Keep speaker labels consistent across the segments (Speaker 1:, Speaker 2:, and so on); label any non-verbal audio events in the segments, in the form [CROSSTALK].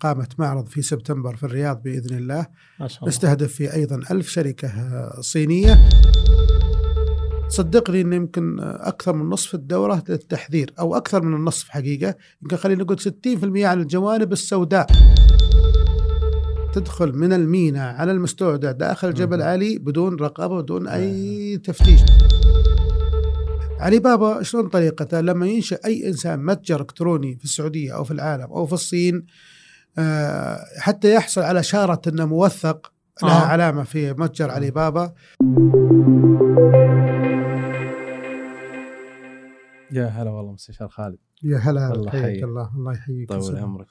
Speaker 1: قامت معرض في سبتمبر في الرياض بإذن الله.
Speaker 2: ما شاء الله.
Speaker 1: نستهدف فيه أيضا ألف شركة آه، صينية. صدقني أن يمكن أكثر من نصف الدورة للتحذير أو أكثر من النصف حقيقة. يمكن خلينا نقول 60% عن الجوانب السوداء. تدخل من الميناء على المستودع داخل جبل علي بدون رقابة بدون أي تفتيش. علي بابا شلون طريقته؟ لما ينشأ أي إنسان متجر إلكتروني في السعودية أو في العالم أو في الصين آه، حتى يحصل على شارة أنه موثق لها
Speaker 2: آه.
Speaker 1: علامة في متجر علي بابا.
Speaker 3: يا هلا والله مستشار خالد.
Speaker 1: يا هلا
Speaker 3: الله
Speaker 1: حياك
Speaker 3: يحييك.
Speaker 1: الله. الله يحييك.
Speaker 3: طول. عمرك.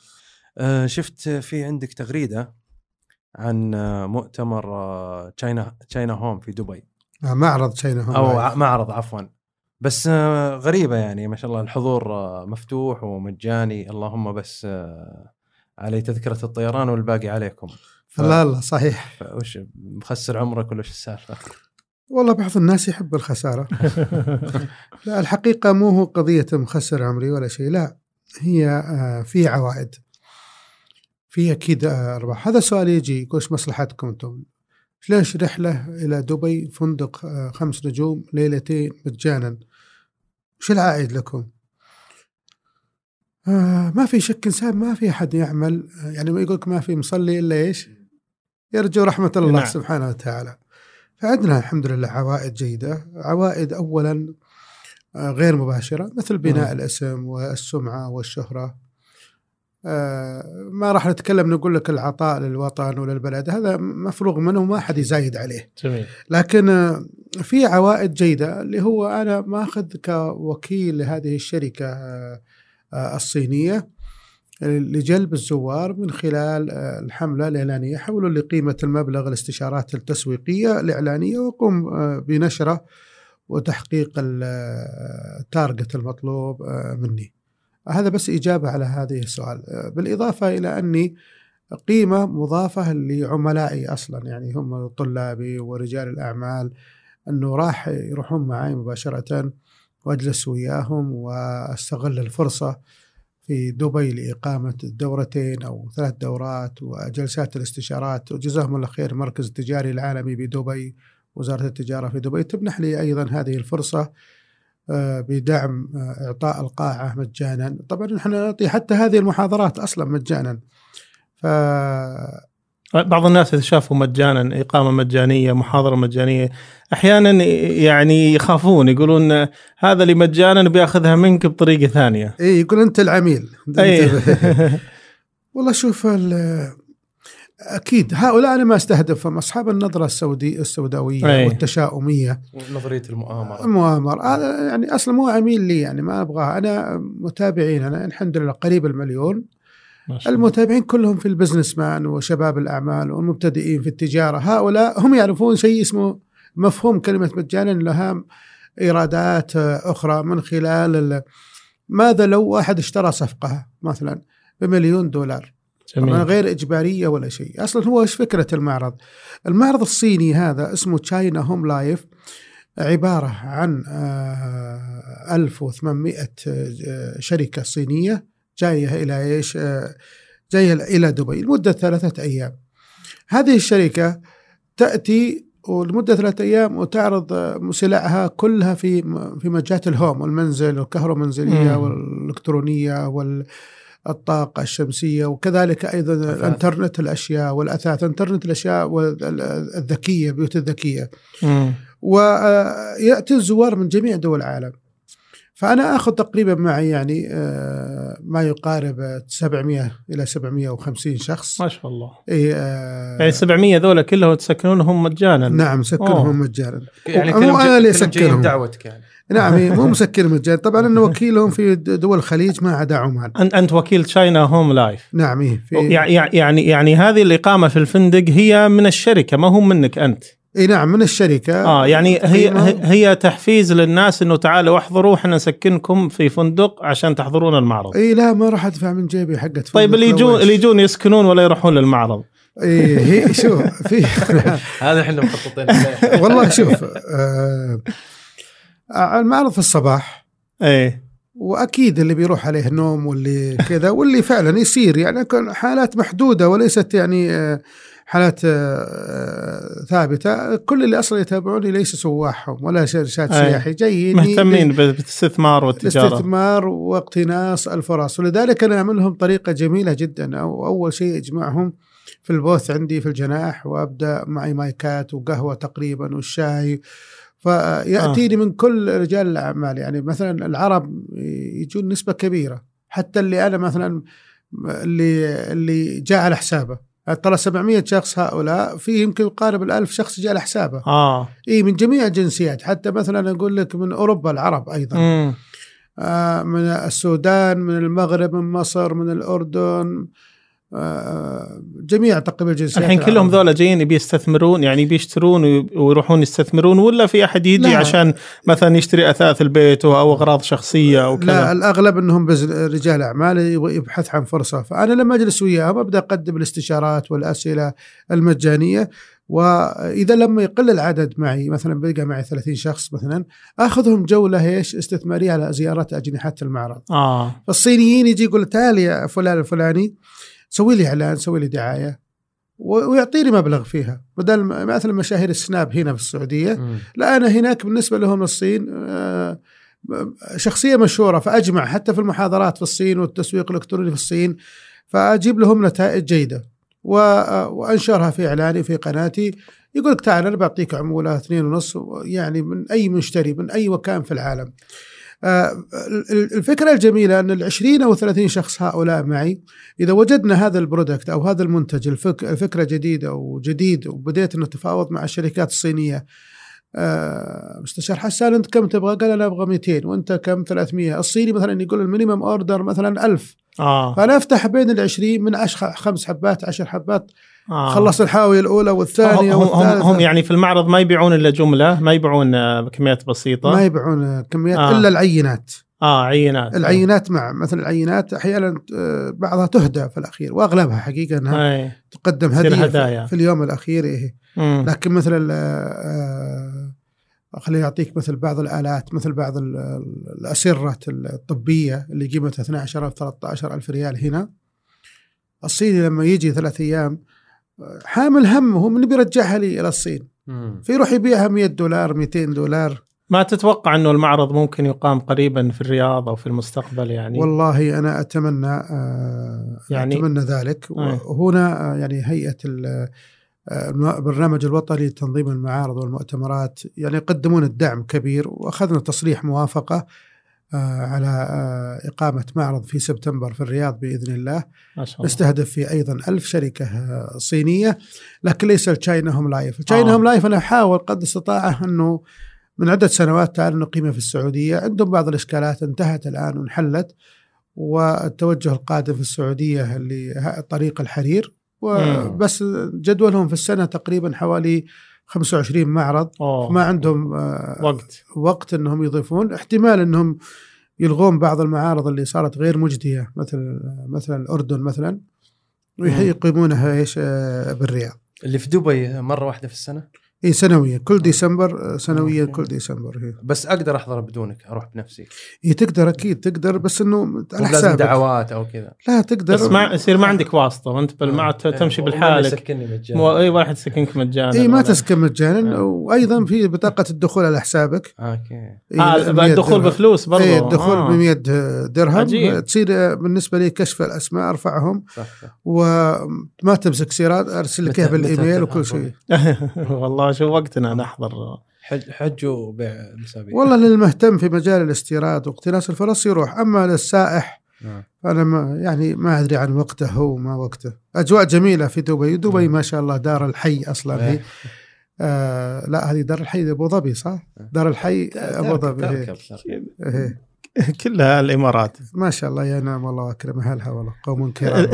Speaker 3: آه شفت في عندك تغريدة عن آه، مؤتمر آه، تشاينا تشاينا هوم في دبي.
Speaker 1: آه، معرض تشاينا هوم. أو.
Speaker 3: ع- معرض عفوا. بس آه، غريبة يعني ما شاء الله الحضور آه، مفتوح ومجاني. اللهم بس آه، علي تذكرة الطيران والباقي عليكم. ف-
Speaker 1: الله الله صحيح.
Speaker 3: فوش مخسر عمرك ولا وش السالفة؟
Speaker 1: والله بعض الناس يحب الخسارة. [LAUGHS] لا الحقيقة مو هو قضية مخسر عمري ولا شيء لا هي آه، في عوائد. في أكيد آه، أرباح. هذا سؤال يجي يقول مصلحتكم أنتم؟ ليش رحلة إلى دبي فندق آه، خمس نجوم ليلتين مجانا؟ وش العائد لكم؟ آه ما في شك إنسان ما في أحد يعمل آه، يعني ما يقولك ما في مصلي إلا إيش؟ يرجو رحمة الله
Speaker 2: نعم.
Speaker 1: سبحانه وتعالى. فعندنا الحمد لله عوائد جيدة. عوائد أولا آه، غير مباشرة مثل بناء
Speaker 2: مم.
Speaker 1: الاسم والسمعة والشهرة. آه، ما راح نتكلم نقول لك العطاء للوطن وللبلد هذا مفروغ منه وما حد يزايد عليه.
Speaker 2: جميل.
Speaker 1: لكن آه، في عوائد جيدة اللي هو أنا ماخذ كوكيل لهذه الشركة آه، آه، الصينية لجلب الزوار من خلال آه، الحملة الإعلانية. حولوا لي قيمة المبلغ الاستشارات التسويقية الإعلانية وقم آه، بنشرة وتحقيق ال- التارجت المطلوب مني. هذا بس إجابة على هذه السؤال. بالإضافة إلى أني قيمة مضافة لعملائي أصلا. يعني هم طلابي ورجال الأعمال أنه راح يروحون معي مباشرة وأجلس وياهم وأستغل الفرصة في دبي لإقامة دورتين أو ثلاث دورات وجلسات الاستشارات. وجزاهم الله خير المركز التجاري العالمي بدبي وزارة التجارة في دبي. تمنح لي أيضا هذه الفرصة آه، بدعم آه، إعطاء القاعة مجانا. طبعا نحن نعطي حتى هذه المحاضرات أصلا مجانا. ف
Speaker 2: بعض الناس إذا شافوا مجانا إقامة مجانية محاضرة مجانية أحيانا يعني يخافون يقولون هذا اللي مجانا بياخذها منك بطريقة ثانية
Speaker 1: إيه يقول أنت العميل
Speaker 2: إي
Speaker 1: انتبه. [LAUGHS] والله شوف ال- أكيد هؤلاء أنا ما أستهدفهم أصحاب النظرة السودي السوداوية
Speaker 2: أي.
Speaker 1: والتشاؤمية
Speaker 3: نظرية المؤامرة
Speaker 1: المؤامرة هذا يعني أصلا مو عميل لي يعني ما ابغاه أنا متابعين أنا الحمد لله قريب المليون. المتابعين كلهم في ال business man وشباب الأعمال والمبتدئين في التجارة. هؤلاء هم يعرفون شيء اسمه مفهوم كلمة مجانا لها إيرادات أخرى من خلال ال- ماذا لو واحد اشترى صفقة مثلا بمليون دولار؟ طبعا
Speaker 2: جميل.
Speaker 1: غير إجبارية ولا شيء. أصلا هو إيش فكرة المعرض؟ المعرض الصيني هذا اسمه تشاينا هوم لايف عبارة عن آه، 1800 آه، شركة صينية. جاية إلى إيش آه، جاية إلى دبي لمدة ثلاثة أيام هذه الشركة تأتي ولمدة ثلاثة أيام وتعرض آه، سلعها كلها في في مجالات الهوم والمنزل والكهرومنزلية
Speaker 2: مم.
Speaker 1: والإلكترونية والطاقة الشمسية وكذلك أيضا
Speaker 3: أثاث.
Speaker 1: الانترنت الأشياء والأثاث إنترنت الأشياء والذكية بيوت الذكية
Speaker 2: مم.
Speaker 1: ويأتي الزوار من جميع دول العالم فأنا آخذ تقريبا معي يعني آه، ما يقارب 700 إلى 750 شخص.
Speaker 2: ما شاء الله.
Speaker 1: إي آه،
Speaker 2: يعني 700 ذولا كلهم تسكنونهم مجانا.
Speaker 1: نعم
Speaker 2: نسكنهم.
Speaker 1: مجانا.
Speaker 3: يعني
Speaker 1: مو
Speaker 3: كلهم
Speaker 1: أنا
Speaker 3: جاي-
Speaker 1: اللي أسكنهم.
Speaker 3: دعوتك يعني.
Speaker 1: نعم مو [LAUGHS] مسكن مجانا. طبعا انه وكيلهم في دول الخليج ما عدا عمان.
Speaker 2: أنت أنت وكيل China Homelife.
Speaker 1: نعم في
Speaker 2: يعني يعني يعني هذه الإقامة في الفندق هي من الشركة ما هو منك أنت.
Speaker 1: إي نعم من الشركة
Speaker 2: آه يعني هي هي- تحفيز للناس إنه تعالوا احضروا إحنا نسكنكم في فندق عشان تحضرون المعرض.
Speaker 1: إي لا ما راح أدفع من جيبي حقت
Speaker 2: طيب اللي يجون. اللي يجون يسكنون ولا يروحون للمعرض؟
Speaker 1: إي هي شوف في [LAUGHS]
Speaker 3: هذا إحنا مخططين [LAUGHS]
Speaker 1: والله شوف آه المعرض في الصباح.
Speaker 2: إيه.
Speaker 1: وأكيد اللي بيروح عليه نوم واللي كذا واللي فعلا يصير يعني كان حالات محدودة وليست يعني آه، حالات آه، ثابتة كل اللي أصلا يتابعوني ليس سواحهم ولا شركات
Speaker 2: أي.
Speaker 1: سياحي جايين
Speaker 2: مهتمين بالاستثمار والتجارة.
Speaker 1: الاستثمار واقتناص الفرص. ولذلك أنا أعمل لهم طريقة جميلة جدا. أو أول شيء أجمعهم في البوث عندي في الجناح وأبدأ معي مايكات وقهوة تقريبا والشاي. فيأتيني من كل رجال الأعمال. يعني مثلا العرب يجون نسبة كبيرة. حتى اللي أنا مثلا اللي اللي جاء على حسابه. ترى 700 شخص هؤلاء في يمكن يقارب الألف شخص جاء على حسابه
Speaker 2: آه.
Speaker 1: إي من جميع الجنسيات حتى مثلا أقول لك من أوروبا العرب
Speaker 2: أيضا.
Speaker 1: آه، من السودان من المغرب من مصر من الأردن آه، جميع تقريبا الجنسيات
Speaker 2: الحين كلهم. ذولا جايين بيستثمرون يعني بيشترون وي- ويروحون يستثمرون ولا في أحد يجي
Speaker 1: لا.
Speaker 2: عشان مثلا يشتري أثاث البيت أو أغراض شخصية أو
Speaker 1: لا
Speaker 2: كذا؟
Speaker 1: الأغلب أنهم بز- رجال يبغى يبحث عن فرصة. فأنا لما أجلس وياهم أبدأ أقدم الاستشارات والأسئلة المجانية. وإذا لما يقل العدد معي مثلا بقى معي 30 شخص مثلا أخذهم جولة إيش؟ استثمارية على زيارة أجنحة المعرض.
Speaker 2: آه.
Speaker 1: فالصينيين يجي يقول تعال يا فلان الفلاني سوي لي إعلان سوي لي دعاية ويعطيني مبلغ فيها بدل مثلا مشاهير السناب هنا في السعودية
Speaker 3: مم.
Speaker 1: لا أنا هناك بالنسبة لهم الصين آه، شخصية مشهورة فأجمع حتى في المحاضرات في الصين والتسويق الإلكتروني في الصين فأجيب لهم نتائج جيدة وأنشرها في إعلاني في قناتي يقول لك تعال أنا بعطيك عمولة اثنين ونص يعني من أي مشتري من أي مكان في العالم. آه، ال- الفكرة الجميلة أن ال 20 أو 30 شخص هؤلاء معي إذا وجدنا هذا ال product أو هذا المنتج الفك- الفكرة جديدة وجديد وبديت إنه اتفاوض مع الشركات الصينية آه، مستشار حسان أنت كم تبغى؟ قال أنا أبغى 200 وأنت كم؟ 300 الصيني مثلا يقول ال minimum order مثلا 1000
Speaker 2: آه,
Speaker 1: فأنا أفتح بين ال 20 من عش خمس حبات 10 حبات.
Speaker 2: آه.
Speaker 1: خلص الحاوية الأولى والثانية
Speaker 2: هم,
Speaker 1: والثالثة.
Speaker 2: هم يعني في المعرض ما يبيعون إلا جملة ما يبيعون آه، بكميات بسيطة.
Speaker 1: ما يبيعون كميات
Speaker 2: آه.
Speaker 1: إلا العينات.
Speaker 2: آه عينات
Speaker 1: العينات مع مثلا العينات أحيانا آه، بعضها تهدى في الأخير وأغلبها حقيقة إنها
Speaker 2: أي
Speaker 1: تقدم هدية
Speaker 2: هدايا.
Speaker 1: في, في اليوم الأخير إيه.
Speaker 2: مم.
Speaker 1: لكن مثلا آه، خليني أعطيك مثل بعض الآلات مثل بعض ال- ال- الأسرة الطبية اللي قيمتها 12000 13000 ريال هنا الصيني لما يجي ثلاث أيام آه، حامل هم هو من بيرجعها لي إلى الصين. فيروح يبيعها 100 دولار 200 دولار
Speaker 2: ما تتوقع إنه المعرض ممكن يقام قريبا في الرياض أو في المستقبل يعني؟
Speaker 1: والله أنا أتمنى آه،
Speaker 2: يعني-
Speaker 1: أتمنى ذلك.
Speaker 2: أي.
Speaker 1: وهنا آه، يعني هيئة ال- آه، البرنامج الوطني لتنظيم المعارض والمؤتمرات يعني يقدمون الدعم كبير. وأخذنا تصريح موافقة آه، على آه، إقامة معرض في سبتمبر في الرياض بإذن الله.
Speaker 2: ما شاء الله.
Speaker 1: نستهدف فيه أيضا ألف شركة آه، صينية لكن ليس ال China Homelife، ال
Speaker 2: China
Speaker 1: آه. Homelife أنا أحاول قد المستطاع أنه من عدة سنوات تعال نقيمه في السعودية، عندهم بعض الإشكالات انتهت الآن وانحلت والتوجه القادم في السعودية اللي طريق الحرير. وبس جدولهم في السنة تقريبا حوالي 25 معرض.
Speaker 2: أوه.
Speaker 1: ما عندهم آه،
Speaker 2: وقت.
Speaker 1: وقت إنهم يضيفون. احتمال إنهم يلغون بعض المعارض اللي صارت غير مجدية مثل مثلا الأردن مثلا ويقيمونها إيش آه، بالرياض.
Speaker 3: اللي في دبي مرة واحدة في السنة؟
Speaker 1: اي سنويا كل ديسمبر آه، سنويا. كل ديسمبر هي.
Speaker 3: بس أقدر أحضر بدونك أروح بنفسي.
Speaker 1: هي تقدر أكيد تقدر بس
Speaker 3: إنه
Speaker 1: على
Speaker 3: لازم
Speaker 1: حسابك.
Speaker 3: دعوات أو كذا.
Speaker 1: لا تقدر.
Speaker 2: بس ما يصير ما عندك واسطة. وأنت بالمعرض
Speaker 3: آه.
Speaker 2: تمشي بالحالك. مو اي واحد يسكنك مجانا
Speaker 1: اي ما تسكن مجانا.
Speaker 3: آه.
Speaker 1: وأيضا في بطاقة الدخول على حسابك.
Speaker 3: okay.
Speaker 1: إيه،
Speaker 2: آه
Speaker 1: 100
Speaker 2: الدخول
Speaker 1: درهم.
Speaker 2: بفلوس برضو.
Speaker 1: اي الدخول
Speaker 2: آه.
Speaker 1: ب 100 درهم.
Speaker 2: عجيب.
Speaker 1: تصير آه، بالنسبة لي كشف الأسماء أرفعهم.
Speaker 3: صح صح.
Speaker 1: وما تمسك سيرات أرسل لك إياها
Speaker 3: بالإيميل
Speaker 1: وكل شيء. [LAUGHS] [LAUGHS]
Speaker 2: والله شو وقتنا نحضر
Speaker 3: حج حج وبيع الاسابيع
Speaker 1: والله للمهتم في مجال الاستيراد واقتناص الفرص يروح أما للسائح
Speaker 3: نعم.
Speaker 1: أنا ما يعني ما أدري عن وقته هو ما وقته أجواء جميلة في دبي دبي
Speaker 3: نعم.
Speaker 1: ما شاء الله دار الحي أصلا هي
Speaker 3: إيه.
Speaker 1: آه لا هذه دار الحي أبو ظبي صح دار الحي أبو ظبي إيه. إيه.
Speaker 2: كلها الإمارات
Speaker 1: ما شاء الله يا نعم والله أكرم أهلها والله قوم كرام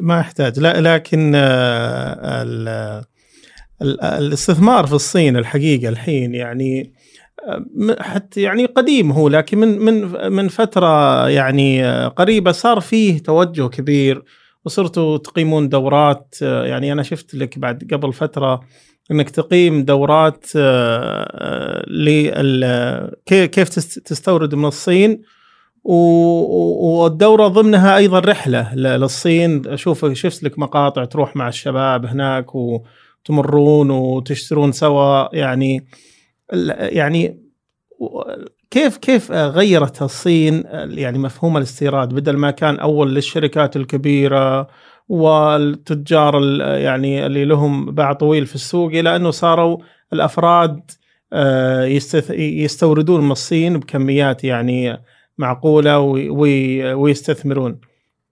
Speaker 1: ما
Speaker 2: يحتاج لا لكن آه، الاستثمار في الصين الحقيقة الحين يعني حتى يعني قديم هو لكن من من من فترة يعني قريبة صار فيه توجه كبير وصرتوا تقيمون دورات. يعني أنا شفت لك بعد قبل فترة إنك تقيم دورات آه، كيف تست- تستورد من الصين. و- و- والدورة ضمنها أيضا رحلة للصين. أشوف شفت لك مقاطع تروح مع الشباب هناك وتمرون وتشترون سوا يعني يعني كيف كيف غيرت الصين يعني مفهوم الاستيراد بدل ما كان أول للشركات الكبيرة والتجار ال- يعني اللي لهم باع طويل في السوق إلى أنه صاروا الأفراد آه، يستوردون من الصين بكميات يعني معقولة وي- وي- ويستثمرون.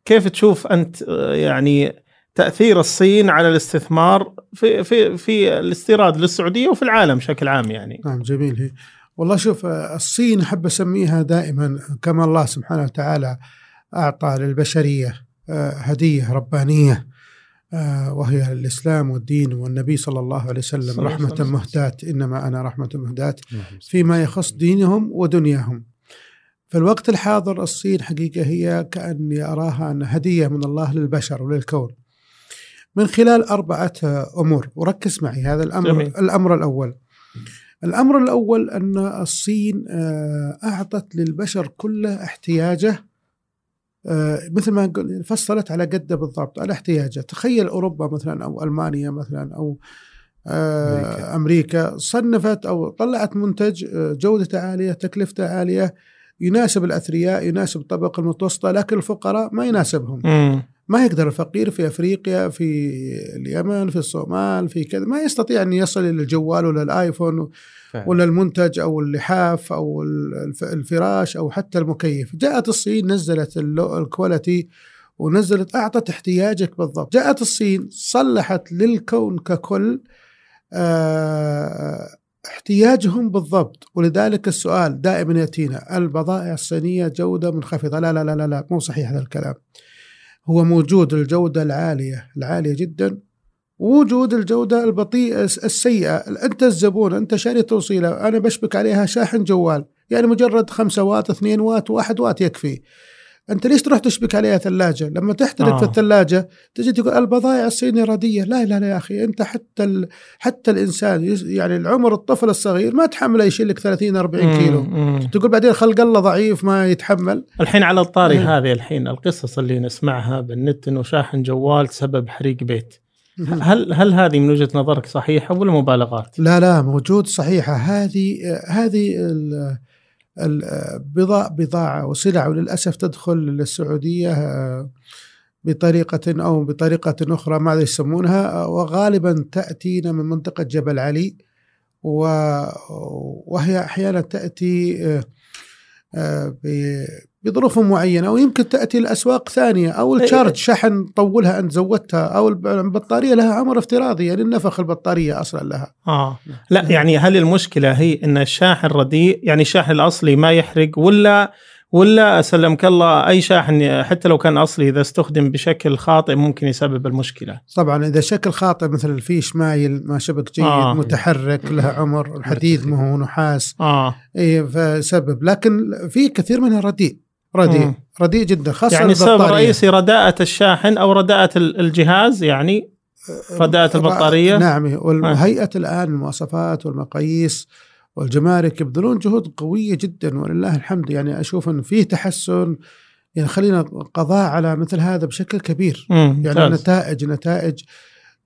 Speaker 2: كيف تشوف أنت آه، يعني تأثير الصين على الاستثمار في في في الاستيراد للسعودية وفي العالم بشكل عام يعني؟
Speaker 1: نعم جميل هي والله شوف الصين أحب أسميها دائما كما الله سبحانه وتعالى أعطى للبشرية آه، هدية ربانية آه، وهي الإسلام والدين والنبي صلى الله عليه وسلم
Speaker 2: رحمة.
Speaker 1: مهداة إنما أنا رحمة مهداة
Speaker 3: نعم.
Speaker 1: فيما يخص دينهم ودنياهم في الوقت الحاضر الصين حقيقة هي كأني أراها أن هدية من الله للبشر وللكون من خلال أربعة أمور وركز معي هذا الأمر
Speaker 2: جميل.
Speaker 1: الأمر الأول الأمر الأول أن الصين آه، أعطت للبشر كله احتياجه آه، مثل ما قل- فصلت على قده بالضبط على احتياجه تخيل أوروبا مثلا أو ألمانيا مثلا أو آه،
Speaker 3: أمريكا.
Speaker 1: أمريكا صنفت أو طلعت منتج جودته عالية تكلفته عالية يناسب الأثرياء يناسب الطبقة المتوسطة لكن الفقراء ما يناسبهم
Speaker 2: مم.
Speaker 1: ما يقدر الفقير في أفريقيا في اليمن في الصومال في كذا ما يستطيع أن يصل إلى الجوال ولا الآيفون
Speaker 3: فعلا.
Speaker 1: ولا المنتج أو اللحاف أو الف- الفراش أو حتى المكيف جاءت الصين نزلت الكواليتي ونزلت أعطت احتياجك بالضبط جاءت الصين صلحت لك ككل آه، احتياجهم بالضبط. ولذلك السؤال دائما يأتينا البضائع الصينية جودة منخفضة؟ لا لا لا لا, لا مو صحيح هذا الكلام. هو موجود الجودة العالية العالية جدا. وجود الجودة الوطيئة السيئة. أنت الزبون أنت شاري توصيلة أنا بشبك عليها شاحن جوال. يعني مجرد خمسة وات اثنين وات واحد وات يكفي. أنت ليش تروح تشبك عليها ثلاجة لما تحترق
Speaker 2: آه.
Speaker 1: في الثلاجة تجي تقول البضائع الصينية ردية لا لا لا يا أخي أنت حتى ال... حتى الإنسان يس- يعني العمر الطفل الصغير ما تحمله يشيل لك 30 40 كيلو
Speaker 2: مم.
Speaker 1: تقول بعدين خلق الله ضعيف ما يتحمل
Speaker 2: الحين على الطاري
Speaker 1: إيه.
Speaker 2: هذه الحين القصص اللي نسمعها بالنت إنه شاحن جوال سبب حريق بيت هل هل هذه من وجهة نظرك صحيحة ولا مبالغات؟
Speaker 1: لا لا موجود صحيحة هذه هذه ال- بضاعة وسلع وللأسف تدخل للسعودية آه، بطريقة أو بطريقة أخرى ماذا يسمونها؟ آه، وغالبا تأتينا من منطقة جبل علي وهي أحيانا تأتي بظروف معينة ويمكن تأتي لأسواق ثانية أو الشارج شحن طولها أنت زودتها أو الب- البطارية لها عمر افتراضي يعني نفخ البطارية أصلا لها.
Speaker 2: آه. لا يعني هل المشكلة هي إن الشاحن رديء؟ يعني الشاحن الأصلي ما يحرق ولا ولا سلمك الله أي شاحن حتى لو كان أصلي إذا استخدم بشكل خاطئ ممكن يسبب المشكلة.
Speaker 1: طبعا إذا شكل خاطئ مثل الفيش مايل ما شبك جيد
Speaker 2: آه.
Speaker 1: متحرك له عمر الحديد ما هو نحاس
Speaker 2: آه.
Speaker 1: اي فسبب. لكن في كثير منها رديء. رديء. رديء جدا خاصة
Speaker 2: يعني السبب. الرئيسي رداءة الشاحن أو رداءة ال- الجهاز يعني رداءة البطارية.
Speaker 1: نعم والهيئه الآن المواصفات والمقاييس والجمارك يبذلون جهود قويه جدا ولله الحمد. يعني أشوف إن فيه تحسن يعني خلينا قضاء على مثل هذا بشكل كبير.
Speaker 2: مم،
Speaker 1: يعني
Speaker 2: ممتاز.
Speaker 1: نتائج نتائج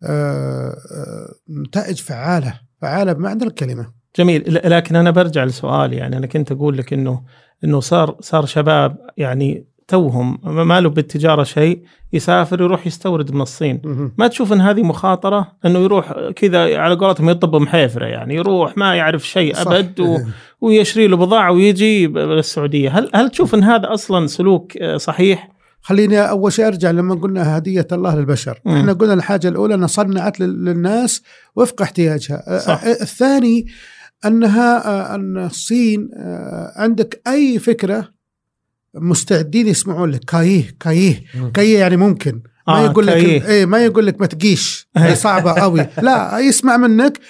Speaker 1: آه، آه، نتائج فعالة فعالة بمعنى الكلمة.
Speaker 2: جميل. لكن أنا برجع لسؤالي يعني أنا كنت أقول لك إنه إنه صار صار شباب يعني توهم ما له بالتجارة شيء يسافر يروح يستورد من الصين. ما تشوف إن هذه مخاطرة إنه يروح كذا على قولتهم يطب محيفرة يعني يروح ما يعرف شيء
Speaker 1: صح.
Speaker 2: أبد و... [LAUGHS] ويشري له بضاعة ويجي للسعوديه هل هل تشوف إن هذا أصلا سلوك آه، صحيح
Speaker 1: خليني أول شيء أرجع لما قلنا هدية الله للبشر،
Speaker 2: مم.
Speaker 1: إحنا قلنا الحاجة الأولى انها صنعت لل- للناس وفق احتياجها،
Speaker 2: صح.
Speaker 1: آه، آه، الثاني أنها آه، أن الصين آه، عندك أي فكرة مستعدين يسمعون لك. كايه كايه كايه يعني ممكن. ما
Speaker 2: آه،
Speaker 1: يقول لك
Speaker 2: كايه.
Speaker 1: إيه ما يقول لك ما تقيش. هي صعبة قوي. [LAUGHS] لا يسمع منك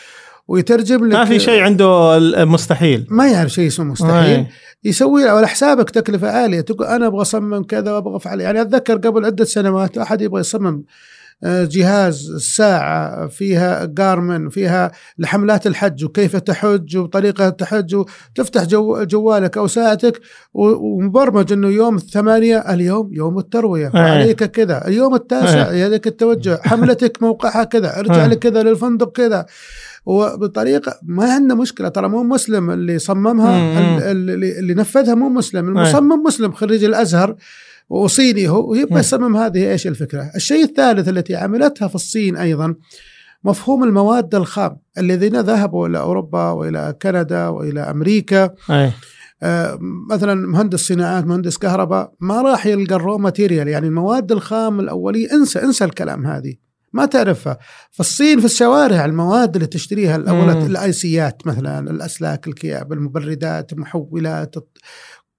Speaker 1: ويترجم لك.
Speaker 2: ما في شيء عنده المستحيل
Speaker 1: ما يعرف شيء اسمه مستحيل.
Speaker 2: أي.
Speaker 1: يسوي على حسابك تكلفة عالية. تقول أنا أبغى أصمم كذا وأبغى أفعل. يعني أتذكر قبل عدة سنوات أحد يبغى يصمم جهاز ساعة فيها جارمن فيها لحملات الحج وكيف تحج وطريقة تحج وتفتح جو جوالك أو ساعتك ومبرمج أنه يوم الثمانية اليوم يوم التروية.
Speaker 2: أي.
Speaker 1: عليك كذا. اليوم التاسع يدك التوجه. حملتك موقعها كذا. ارجع
Speaker 2: أي.
Speaker 1: لك كذا للفندق كذا. وبطريقة ما عندنا مشكلة. ترى مو مسلم اللي صممها
Speaker 2: مم.
Speaker 1: ال- اللي, اللي نفذها مو مسلم. المصمم مسلم خريج الأزهر. وصيني هو
Speaker 2: مم.
Speaker 1: يصمم هذه إيش الفكرة الشيء الثالث التي عملتها في الصين أيضا مفهوم المواد الخام الذين ذهبوا إلى أوروبا وإلى كندا وإلى أمريكا
Speaker 2: أي.
Speaker 1: آه، مثلا مهندس صناعات مهندس كهرباء ما راح يلقى الرو ماتيريال يعني المواد الخام الأولية انسى انسى الكلام هذه ما تعرفها في الصين في الشوارع المواد اللي تشتريها الأول
Speaker 2: مم.
Speaker 1: الآيسيات مثلا الأسلاك الكياب المبردات المحولات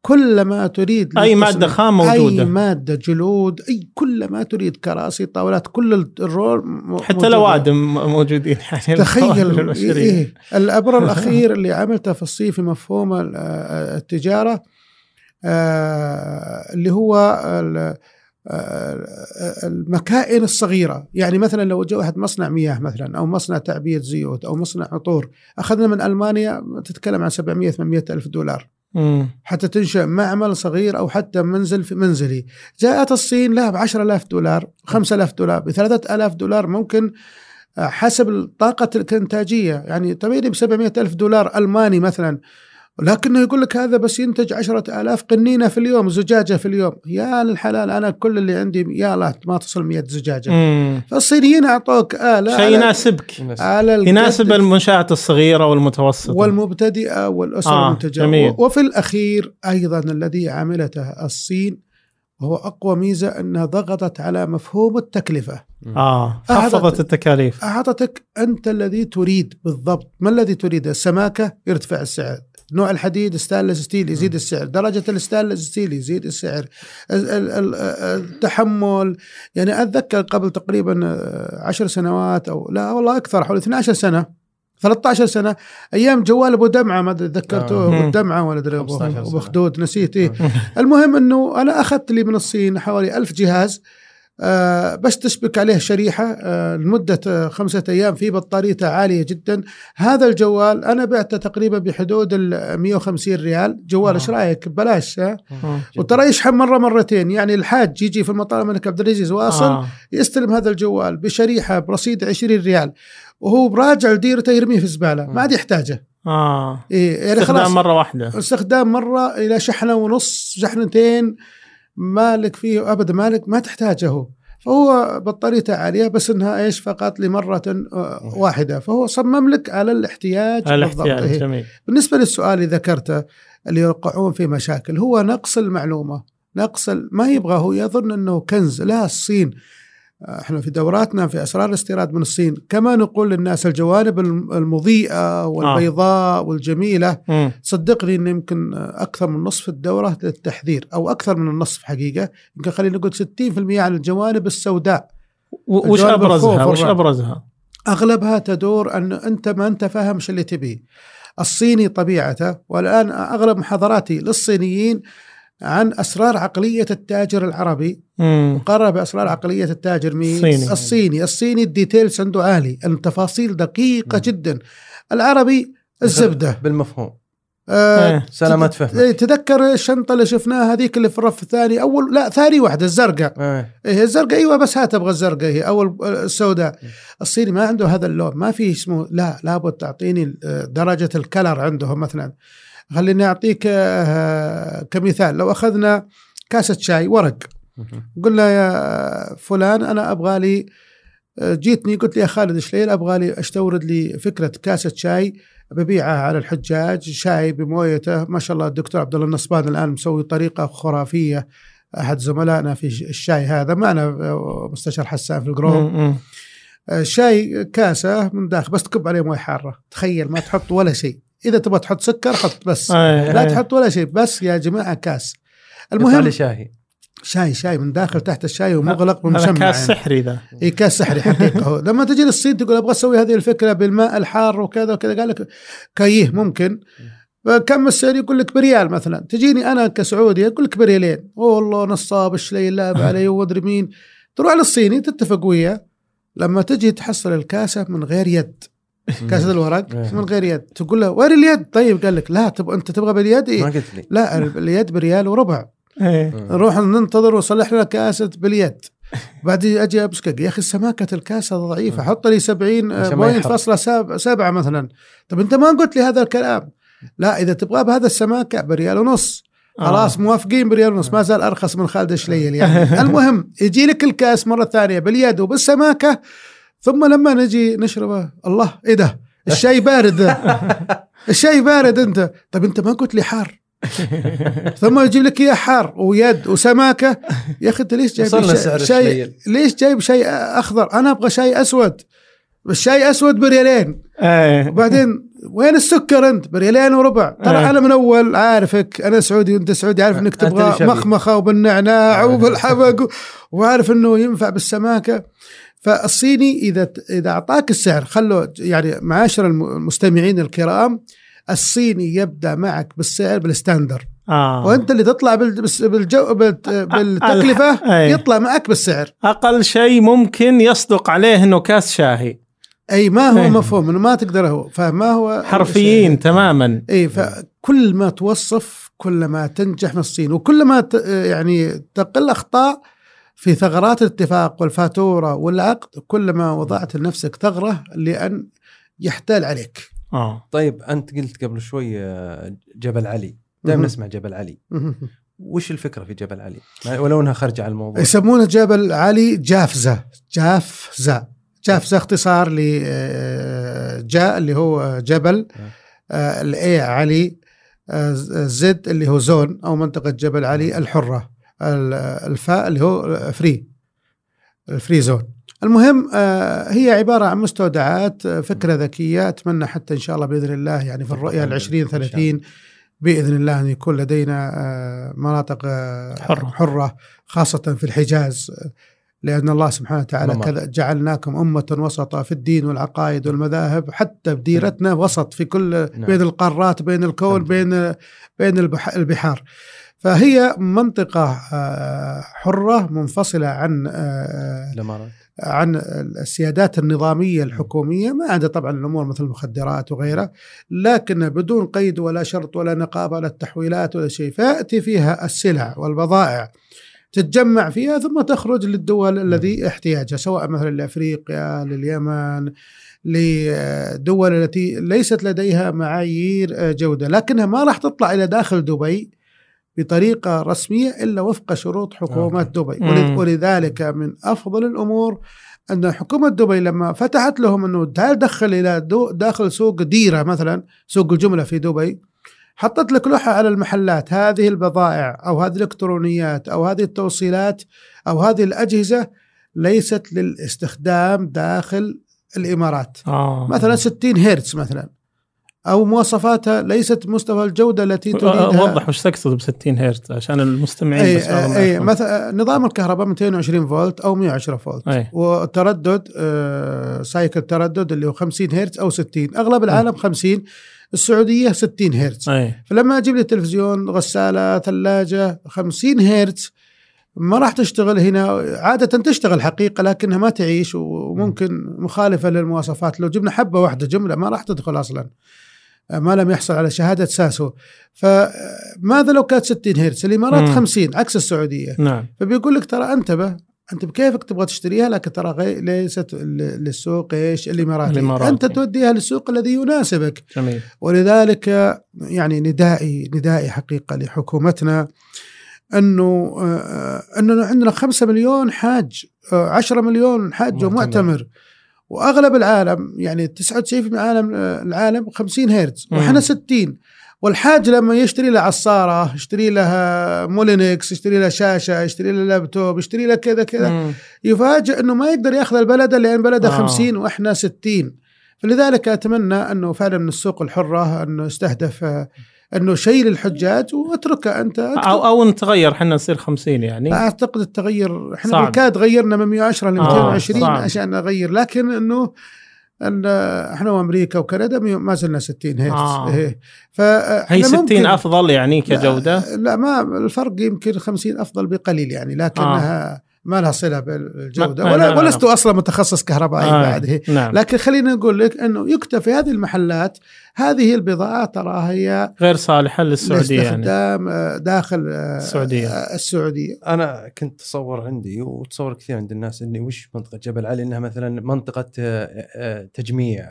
Speaker 1: كل ما تريد أي.
Speaker 2: مادة خام
Speaker 1: أي
Speaker 2: موجوده
Speaker 1: مادة جلود أي كل ما تريد كراسي طاولات كل الرول م-
Speaker 2: حتى
Speaker 1: موجودة.
Speaker 2: الاوادم موجودين يعني
Speaker 1: تخيل
Speaker 2: البشرية.
Speaker 1: إيه الابر [LAUGHS] الأخير اللي عملته في الصين في مفهوم ال- التجارة آه، اللي هو آه، المكائن الصغيرة يعني مثلا لو جاء واحد مصنع مياه مثلا أو مصنع تعبئه زيوت أو مصنع عطور أخذنا من ألمانيا تتكلم عن 700 800 ألف دولار. حتى تنشئ معمل صغير أو حتى منزل في منزلي. جاءت الصين لها ب 10000 دولار 5000 دولار ب 3000 دولار ممكن آه، حسب الطاقة الإنتاجية. يعني طبيعي ب 700 ألف دولار ألماني مثلا. لكنه يقول لك هذا بس ينتج عشرة آلاف قنينة في اليوم زجاجة في اليوم. يا للحلال أنا كل اللي عندي يا الله ما تصل 100 زجاجة.
Speaker 2: مم.
Speaker 1: فالصينيين أعطوك آلة
Speaker 2: شيء يناسبك.
Speaker 1: على
Speaker 2: يناسب المنشآت الصغيرة والمتوسطة.
Speaker 1: والمبتدئة والأسر
Speaker 2: آه،
Speaker 1: المنتجة.
Speaker 2: جميل.
Speaker 1: وفي الأخير أيضا الذي عملته الصين وهو أقوى ميزة أنها ضغطت على مفهوم التكلفة. آه
Speaker 2: خفضت التكاليف.
Speaker 1: أعطتك أنت الذي تريد بالضبط. ما الذي تريده؟ السماكة يرتفع السعر. نوع الحديد stainless steel يزيد السعر. درجة ال stainless steel يزيد السعر. ال- ال- ال- التحمل يعني أتذكر قبل تقريبا آه، عشر سنوات أو لا والله أكثر حوالي 12 سنة 13 سنة أيام جوال أبو دمعة ما أدري تذكرته
Speaker 2: آه.
Speaker 1: أبو دمعة ولا أدري أبو
Speaker 3: 15
Speaker 1: أبو
Speaker 3: سنة.
Speaker 1: خدود نسيت إيه. المهم أنه أنا أخذت لي من الصين حوالي ألف جهاز بس تشبك عليه شريحة آه لمدة آه خمسة أيام في بطاريته عالية جدا. هذا الجوال أنا بعته تقريبا بحدود ال 150 ريال. جوال
Speaker 2: آه.
Speaker 1: إيش رأيك؟
Speaker 2: مم.
Speaker 1: وترى يشحن مرة مرتين. يعني الحاج يجي في المطار الملك عبد العزيز وأصل
Speaker 2: آه.
Speaker 1: يستلم هذا الجوال بشريحة برصيد 20 ريال. وهو براجع لديرته يرميه في الزبالة ما عاد يحتاجه.
Speaker 2: آه.
Speaker 1: إيه يعني خلاص.
Speaker 2: استخدام مرة واحدة.
Speaker 1: استخدام مرة إلى شحنة ونص شحنتين. مالك فيه أبدا مالك ما تحتاجه. فهو بطاريته عالية بس إنها إيش؟ فقط لمرة آه، واحدة. فهو صمم لك على الاحتياج
Speaker 2: الاحتياج
Speaker 1: إيه.
Speaker 2: جميل.
Speaker 1: بالنسبة للسؤال اللي ذكرته اللي يوقعون في مشاكل هو نقص المعلومة. نقص ما يبغى هو يظن إنه كنز. لا الصين إحنا في دوراتنا في أسرار الاستيراد من الصين. كما نقول للناس الجوانب الم- المضيئة والبيضاء والجميلة
Speaker 2: مم.
Speaker 1: صدقني إن يمكن أكثر من نصف الدورة للتحذير أو أكثر من النصف حقيقة. يمكن خلينا نقول 60% عن الجوانب السوداء.
Speaker 2: وش
Speaker 1: الجوانب أبرزها؟
Speaker 2: وش. أبرزها؟
Speaker 1: أغلبها تدور أن أنت ما أنت فاهم إيش اللي تبيه. الصيني طبيعته والآن أغلب محاضراتي للصينيين عن أسرار عقلية التاجر العربي.
Speaker 2: مم.
Speaker 1: مقارنه بأسرار عقلية التاجر مين؟
Speaker 2: الصيني.
Speaker 1: الصيني. الصيني الديتيلز عنده عالي. التفاصيل دقيقة
Speaker 3: مم.
Speaker 1: جدا. العربي الزبدة.
Speaker 3: بالمفهوم.
Speaker 1: آه
Speaker 2: إيه.
Speaker 3: سلامات فهم
Speaker 1: إيه، تذكر الشنطة اللي شفناها هذيك اللي في الرف الثاني؟ اول لا ثاني واحدة الزرقاء.
Speaker 3: إيه.
Speaker 1: إيه الزرقاء أيوه بس هات أبغى الزرقاء هي. أول السوداء. الصيني ما عنده هذا اللون. ما في اسمه لا لابد تعطيني آه، درجة الكلر عندهم مثلا. خليني أعطيك آه، كمثال. لو أخذنا كاسة شاي ورق. قل له يا فلان أنا أبغى لي جيتني قلت لي يا خالد شليل أبغى لي أستورد لي فكرة كاسة شاي ببيعها على الحجاج. شاي بمويته. ما شاء الله الدكتور عبد الله النصبان الآن مسوي طريقة خرافية. أحد زملائنا في الشاي هذا معنا مستشار حسان في ال
Speaker 2: group.
Speaker 1: شاي كاسة من داخل بس تكب عليه موية حارة. تخيل ما تحط ولا شيء. إذا تبغى تحط سكر حط بس.
Speaker 2: أي،
Speaker 1: لا
Speaker 2: أي.
Speaker 1: تحط ولا شيء. بس يا جماعة كاس.
Speaker 3: المهم شاهي.
Speaker 1: شاي شاي من داخل تحت شاي ومغلق
Speaker 2: هذا
Speaker 1: ومشمع
Speaker 2: كاس
Speaker 1: يعني.
Speaker 2: سحري ذا.
Speaker 1: إي كاس سحري حقيقة. هو لما تجي للصين تقول أبغى أسوي هذه الفكرة بالماء الحار وكذا وكذا قال لك كايه ممكن. كم السعر يقول لك بريال مثلا. تجيني أنا كسعودي أقول لك بريالين. والله نصاب الشليل لعب [LAUGHS] علي وادري مين. تروح للصيني تتفق وياه. لما تجي تحصل الكاسة من غير يد. كاسة الورق
Speaker 3: إيه.
Speaker 1: من غير يد. تقول له وين اليد؟ طيب قال لك لا تب... أنت تبغى باليد؟
Speaker 3: ما
Speaker 1: إيه؟
Speaker 3: قلت لي
Speaker 1: لا اليد بريال وربع.
Speaker 2: إيه.
Speaker 1: نروح ننتظر وصلح لنا كاسة باليد. بعدين أجي ابسكك يا أخي سماكه الكاسة ضعيفة. حط لي 70
Speaker 3: عشان ما
Speaker 1: بوينت
Speaker 3: يحرق.
Speaker 1: فاصلة سبعة مثلا. طب أنت ما قلت لي هذا الكلام. لا إذا تبغى بهذا السماكة بريال ونص.
Speaker 2: آه.
Speaker 1: خلاص موافقين بريال ونص. ما زال أرخص من خالد الشليل يعني [LAUGHS] المهم يجي لك الكاس مرة ثانية باليد وبالسماكة. ثم لما نجي نشربه الله إيه ده؟ الشاي بارد. ذا الشاي بارد أنت. طب أنت ما قلت لي حار. ثم يجيب لك إياه حار ويد وسماكة. يا أخي أنت ليش جايب شاي. ليش جايب شاي أخضر؟ أنا أبغى شاي أسود. الشاي أسود بريالين.
Speaker 2: إيه.
Speaker 1: وبعدين وين السكر أنت؟ بريالين وربع. ترى
Speaker 2: إيه.
Speaker 1: أنا من أول عارفك. أنا سعودي وأنت سعودي. عارف
Speaker 3: إنك
Speaker 1: تبغى. مخمخة وبالنعناع
Speaker 3: آه.
Speaker 1: وبالحبق و- وعارف إنه ينفع بالسماكة. فالصيني إذا إذا أعطاك السعر خلوا يعني معاشر الم- المستمعين الكرام الصيني يبدأ معك بالسعر بال standard
Speaker 2: آه.
Speaker 1: وأنت اللي تطلع بالجو بالت-
Speaker 2: بالتكلفة أي.
Speaker 1: يطلع معك بالسعر
Speaker 2: أقل شيء ممكن يصدق عليه إنه كاس شاهي
Speaker 1: أي ما هو. مفهوم إنه ما تقدر هو فما هو
Speaker 2: حرفيين تماما
Speaker 1: أي فكل ما توصف كل ما تنجح من الصين وكل ما يعني تقل أخطاء في ثغرات الاتفاق والفاتورة والعقد كل ما وضعت لنفسك ثغرة لأن يحتال عليك.
Speaker 2: آه.
Speaker 3: طيب أنت قلت قبل شوي آه، جبل علي. دائما. نسمع جبل علي. وش الفكرة في جبل علي؟ ولو إنها خارجه عن الموضوع.
Speaker 1: يسمونه جبل علي جافزة. جافزة. جافزة اختصار ل آه، جاء اللي هو جبل ال A علي آه، Z اللي هو zone أو منطقة جبل علي الحرة. ال- الفاء اللي هو free ال free zone المهم آه، هي عبارة عن مستودعات آه، فكرة ذكية أتمنى حتى إن شاء الله بإذن الله يعني في الرؤية ال 20 30 بإذن الله أن يكون لدينا آه، مناطق
Speaker 2: حرة.
Speaker 1: حرة خاصة في الحجاز لأن الله سبحانه وتعالى. كذا جعلناكم أمة وسطا في الدين والعقائد والمذاهب حتى بديرتنا وسط في كل
Speaker 3: نعم.
Speaker 1: بين القارات بين الكون بين بين البح- البحار فهي منطقة آه، حرة منفصلة عن آه،
Speaker 3: الإمارات.
Speaker 1: عن السيادات النظامية الحكومية. ما عدا طبعا الأمور مثل المخدرات وغيرها. لكن بدون قيد ولا شرط ولا نقابة ولا التحويلات ولا شيء. فيأتي فيها السلع والبضائع. تتجمع فيها ثم تخرج للدول الذي احتياجها سواء مثلا لأفريقيا لليمن لدول التي ليست لديها معايير جودة. لكنها ما راح تطلع إلى داخل دبي. بطريقة رسمية إلا وفق شروط حكومة
Speaker 3: okay.
Speaker 1: دبي. ولذلك من أفضل الأمور أن حكومة دبي لما فتحت لهم أنه تعال دخل إلى دو داخل سوق ديرة مثلا سوق الجملة في دبي حطت لك لوحة على المحلات هذه البضائع أو هذه الإلكترونيات أو هذه التوصيلات أو هذه الأجهزة ليست للاستخدام داخل الإمارات.
Speaker 2: آه.
Speaker 1: مثلا 60 هرتز مثلا. أو مواصفاتها ليست مستوى الجودة التي تريدها.
Speaker 2: وضح وش تقصد ب 60 هرتز عشان المستمعين
Speaker 1: أي
Speaker 2: بس
Speaker 1: أي
Speaker 2: يفهمون.
Speaker 1: مثلا نظام الكهرباء 220 فولت أو 110 فولت.
Speaker 2: أي.
Speaker 1: وتردد آه، cycle تردد اللي هو 50 هرتز أو 60 أغلب العالم 50 السعودية 60 هرتز.
Speaker 2: أي.
Speaker 1: فلما أجيب لي تلفزيون غسالة ثلاجة 50 هرتز ما راح تشتغل هنا. عادة تشتغل حقيقة لكنها ما تعيش وممكن مخالفة للمواصفات. لو جبنا حبة واحدة جملة ما راح تدخل أصلا. ما لم يحصل على شهادة ساسو فماذا لو كانت 60 هرتز الإمارات
Speaker 2: مم.
Speaker 1: 50 عكس السعودية
Speaker 2: نعم
Speaker 1: فبيقول لك ترى انتبه أنت بكيفك تبغى تشتريها لكن ترى. ليست للسوق إيش الاماراتي.
Speaker 2: الإماراتي.
Speaker 1: أنت توديها للسوق الذي يناسبك
Speaker 2: جميل
Speaker 1: ولذلك يعني ندائي ندائي حقيقة لحكومتنا أنه آه، أنه عندنا 5 مليون حاج آه، 10 مليون حاج
Speaker 3: معتمر.
Speaker 1: ومعتمر وأغلب العالم يعني 99% من العالم العالم 50 هرتز. وإحنا 60 والحاج لما يشتري له عصارة يشتري له مولينكس يشتري له شاشة يشتري له لابتوب يشتري له كذا كذا. يفاجئ إنه ما يقدر يأخذ البلد لأن بلده
Speaker 2: آه.
Speaker 1: آه. 50 وإحنا 60 فلذلك أتمنى إنه فعلا من السوق الحرة إنه يستهدف آه، أنه شيء للحجاج واتركه أنت
Speaker 2: أو أو نتغير إحنا نصير 50 يعني
Speaker 1: أعتقد التغير
Speaker 2: إحنا.
Speaker 1: بالكاد غيرنا من 110 ل
Speaker 2: آه،
Speaker 1: 220
Speaker 2: صعب.
Speaker 1: عشان نغير لكن إنه إن إحنا وأمريكا وكندا ما زلنا 60 هرتز
Speaker 2: آه.
Speaker 1: فإحنا
Speaker 2: هي 60
Speaker 1: ممكن-
Speaker 2: أفضل يعني كجودة
Speaker 1: لا ما الفرق يمكن 50 أفضل بقليل يعني لكنها ما لها صلة بالجودة
Speaker 2: ما-
Speaker 1: ولا
Speaker 2: لا، لا،
Speaker 1: ولست أصلا متخصص كهربائي
Speaker 2: آه،
Speaker 1: بعد.
Speaker 2: نعم.
Speaker 1: لكن خلينا نقول لك إنه يكتب في هذه المحلات هذه البضاعه ترى هي
Speaker 2: غير صالحة للسعودية يعني.
Speaker 1: لاستخدام آه، داخل آه،
Speaker 2: السعودية.
Speaker 1: آه، السعودية.
Speaker 3: أنا كنت تصور عندي وتصور كثير عند الناس إني وش منطقة جبل علي؟ إنها مثلا منطقة تجميع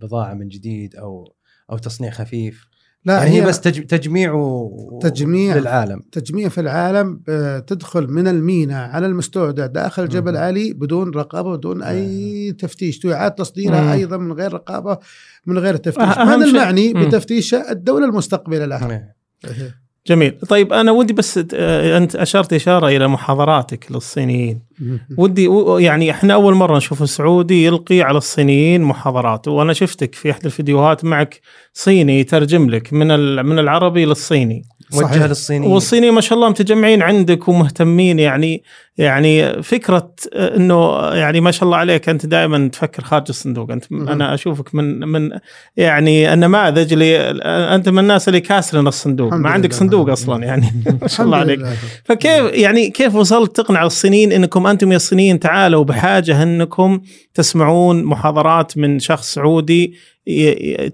Speaker 3: بضاعة من جديد أو أو تصنيع خفيف.
Speaker 1: لا
Speaker 3: يعني هي بس تج- تجميع و...
Speaker 1: تجميع.
Speaker 3: للعالم
Speaker 1: تجميع في العالم آه، تدخل من الميناء على المستودع داخل جبل
Speaker 3: مم.
Speaker 1: علي بدون رقابة بدون أي تفتيش
Speaker 2: مم.
Speaker 1: تصديرها أيضا من غير رقابة من غير تفتيش
Speaker 2: أهم
Speaker 1: هذا المعني
Speaker 2: مم.
Speaker 1: بتفتيش الدولة المستقبلة لها
Speaker 3: إيه.
Speaker 2: جميل. طيب أنا ودي بس آه، أنت أشرت إشارة إلى محاضراتك للصينيين. ودي يعني إحنا أول مرة نشوف السعودي يلقي على الصينيين محاضرات. وأنا شفتك في إحدى الفيديوهات معك صيني يترجم لك من ال- من العربي للصيني.
Speaker 1: صحيح.
Speaker 3: موجهه للصينيين.
Speaker 2: والصيني ما شاء الله متجمعين عندك ومهتمين يعني يعني فكرة آه، إنه يعني ما شاء الله عليك أنت دائما تفكر خارج الصندوق
Speaker 1: أنت.
Speaker 2: أنا أشوفك من من يعني النماذج اللي أنت من الناس اللي كاسرين الصندوق ما عندك
Speaker 1: لله.
Speaker 2: صندوق أصلا يعني [LAUGHS] ما شاء الله عليك. فكيف يعني كيف وصلت تقنع الصينيين إنكم أنتم يا الصينيين تعالوا بحاجة إنكم تسمعون محاضرات من شخص سعودي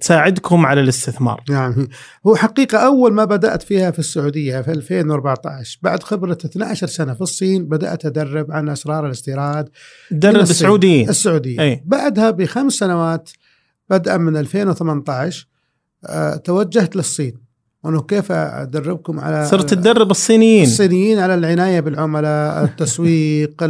Speaker 2: تساعدكم على الاستثمار
Speaker 1: يعني هو حقيقة أول ما بدأت فيها في السعودية في 2014 بعد خبرة 12 سنة في الصين بدأت أدرب عن أسرار الاستيراد
Speaker 2: تدرب. السعوديين
Speaker 1: السعودية.
Speaker 2: أي.
Speaker 1: بعدها بخمس سنوات بدءا من 2018 آه، توجهت للصين. وانه كيف أدربكم على
Speaker 2: صرت تدرب الصينيين.
Speaker 1: الصينيين على العناية بالعملاء، التسويق، [LAUGHS]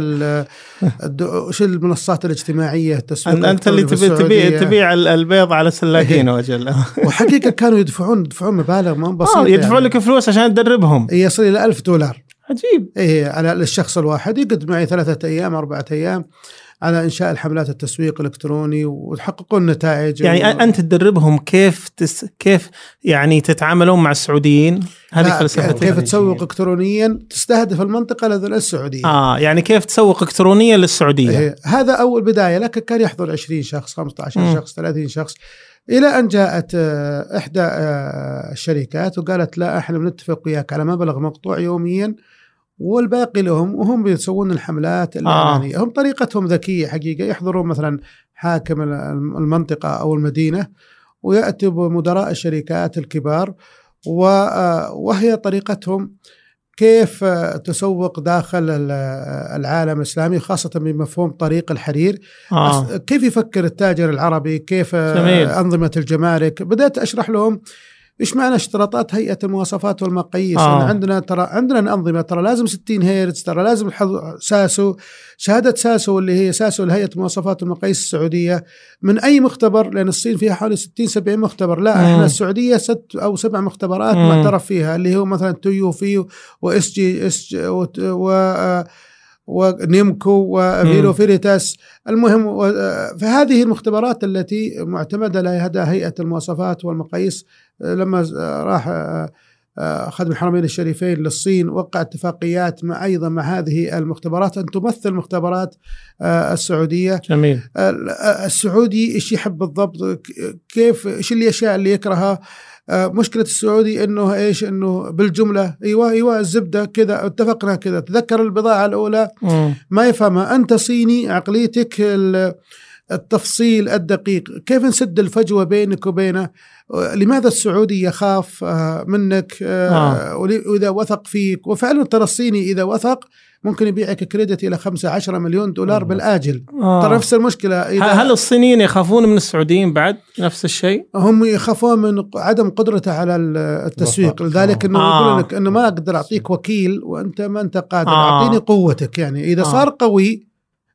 Speaker 1: وش المنصات الاجتماعية، التسويق
Speaker 2: أن- أنت اللي تبي تبيع. تبيع ال- البيض على سلاقين وجل [LAUGHS]
Speaker 1: وحقيقة كانوا يدفعون يدفعون مبالغ ما بسيطة
Speaker 2: آه يدفعون لك فلوس عشان تدربهم.
Speaker 1: يصل إلى 1000 دولار.
Speaker 2: عجيب.
Speaker 1: إيه على الشخص الواحد يقعد معي ثلاثة أيام أربعة أيام على إنشاء الحملات التسويق الإلكتروني وتحققون نتائج.
Speaker 2: يعني
Speaker 1: و...
Speaker 2: أنت تدربهم كيف تس كيف يعني تتعاملون مع السعوديين؟ هذه فلسفتك
Speaker 1: كيف تسوق الكترونيا؟ تستهدف المنطقة لدى السعودية.
Speaker 2: آه يعني كيف تسوق الكترونيا للسعودية؟
Speaker 1: إيه هذا أول بداية لكن كان يحضر 20 شخص 15
Speaker 2: مم.
Speaker 1: شخص 30 شخص. إلى أن جاءت آه، إحدى آه، الشركات وقالت لا إحنا بنتفق وياك على مبلغ مقطوع يوميا. والباقي لهم وهم بيسوون الحملات الاعلانيه هم طريقتهم ذكية حقيقة يحضرون مثلا حاكم المنطقة أو المدينة ويأتي بمدراء الشركات الكبار آه، وهي طريقتهم كيف آه، تسوق داخل آه، العالم الإسلامي خاصة بمفهوم طريق الحرير. أس- كيف يفكر التاجر العربي؟ كيف آه،
Speaker 2: جميل.
Speaker 1: أنظمة الجمارك؟ بدأت أشرح لهم إيش معنى اشتراطات هيئة المواصفات والمقاييس
Speaker 2: آه.
Speaker 1: آه. عندنا ترى عندنا انظمه ترى لازم 60 هرتز ترى لازم الحظ- SASO شهادة SASO اللي هي SASO لهيئة المواصفات والمقاييس السعودية من أي مختبر لأن الصين فيها حوالي 60 70 مختبر لا
Speaker 2: مم.
Speaker 1: إحنا السعودية ست أو سبع مختبرات. معترف فيها اللي هو مثلا TÜV و SGS وت- و آه، و
Speaker 2: Nemko
Speaker 1: و Bureau. Veritas. المهم فهذه المختبرات التي معتمدة لدى هيئة المواصفات والمقاييس آه، لما آه، راح آه، خادم الحرمين الشريفين للصين وقع اتفاقيات مع أيضا مع هذه المختبرات. أن تمثل مختبرات السعودية.
Speaker 2: جميل.
Speaker 1: ال- السعودي إيش يحب بالضبط؟ كيف إيش الاشياء اللي يكرهها آه، مشكلة السعودي إنه إيش؟ إنه بالجملة إيوه إيوه الزبدة كذا اتفقنا كذا. تذكر البضاعة الأولى؟
Speaker 2: مم.
Speaker 1: ما يفهمها. أنت صيني عقليتك التفصيل الدقيق كيف نسد الفجوة بينك وبينه آه، لماذا السعودي يخاف آه، منك آه،
Speaker 2: آه.
Speaker 1: وإذا وثق فيك وفعلا ترى الصيني إذا وثق ممكن يبيعك كريدت إلى 5 10 مليون دولار
Speaker 3: الله.
Speaker 1: بالآجل
Speaker 2: آه.
Speaker 1: ترى نفس المشكلة اذا
Speaker 2: هل الصينيين يخافون من السعوديين بعد نفس الشيء؟
Speaker 1: هم يخافون من عدم قدرته على التسويق. لذلك إنه
Speaker 2: آه.
Speaker 1: يقولون لك إنه ما أقدر أعطيك وكيل وأنت ما أنت قادر
Speaker 2: آه.
Speaker 1: أعطيني قوتك يعني إذا
Speaker 2: آه.
Speaker 1: صار قوي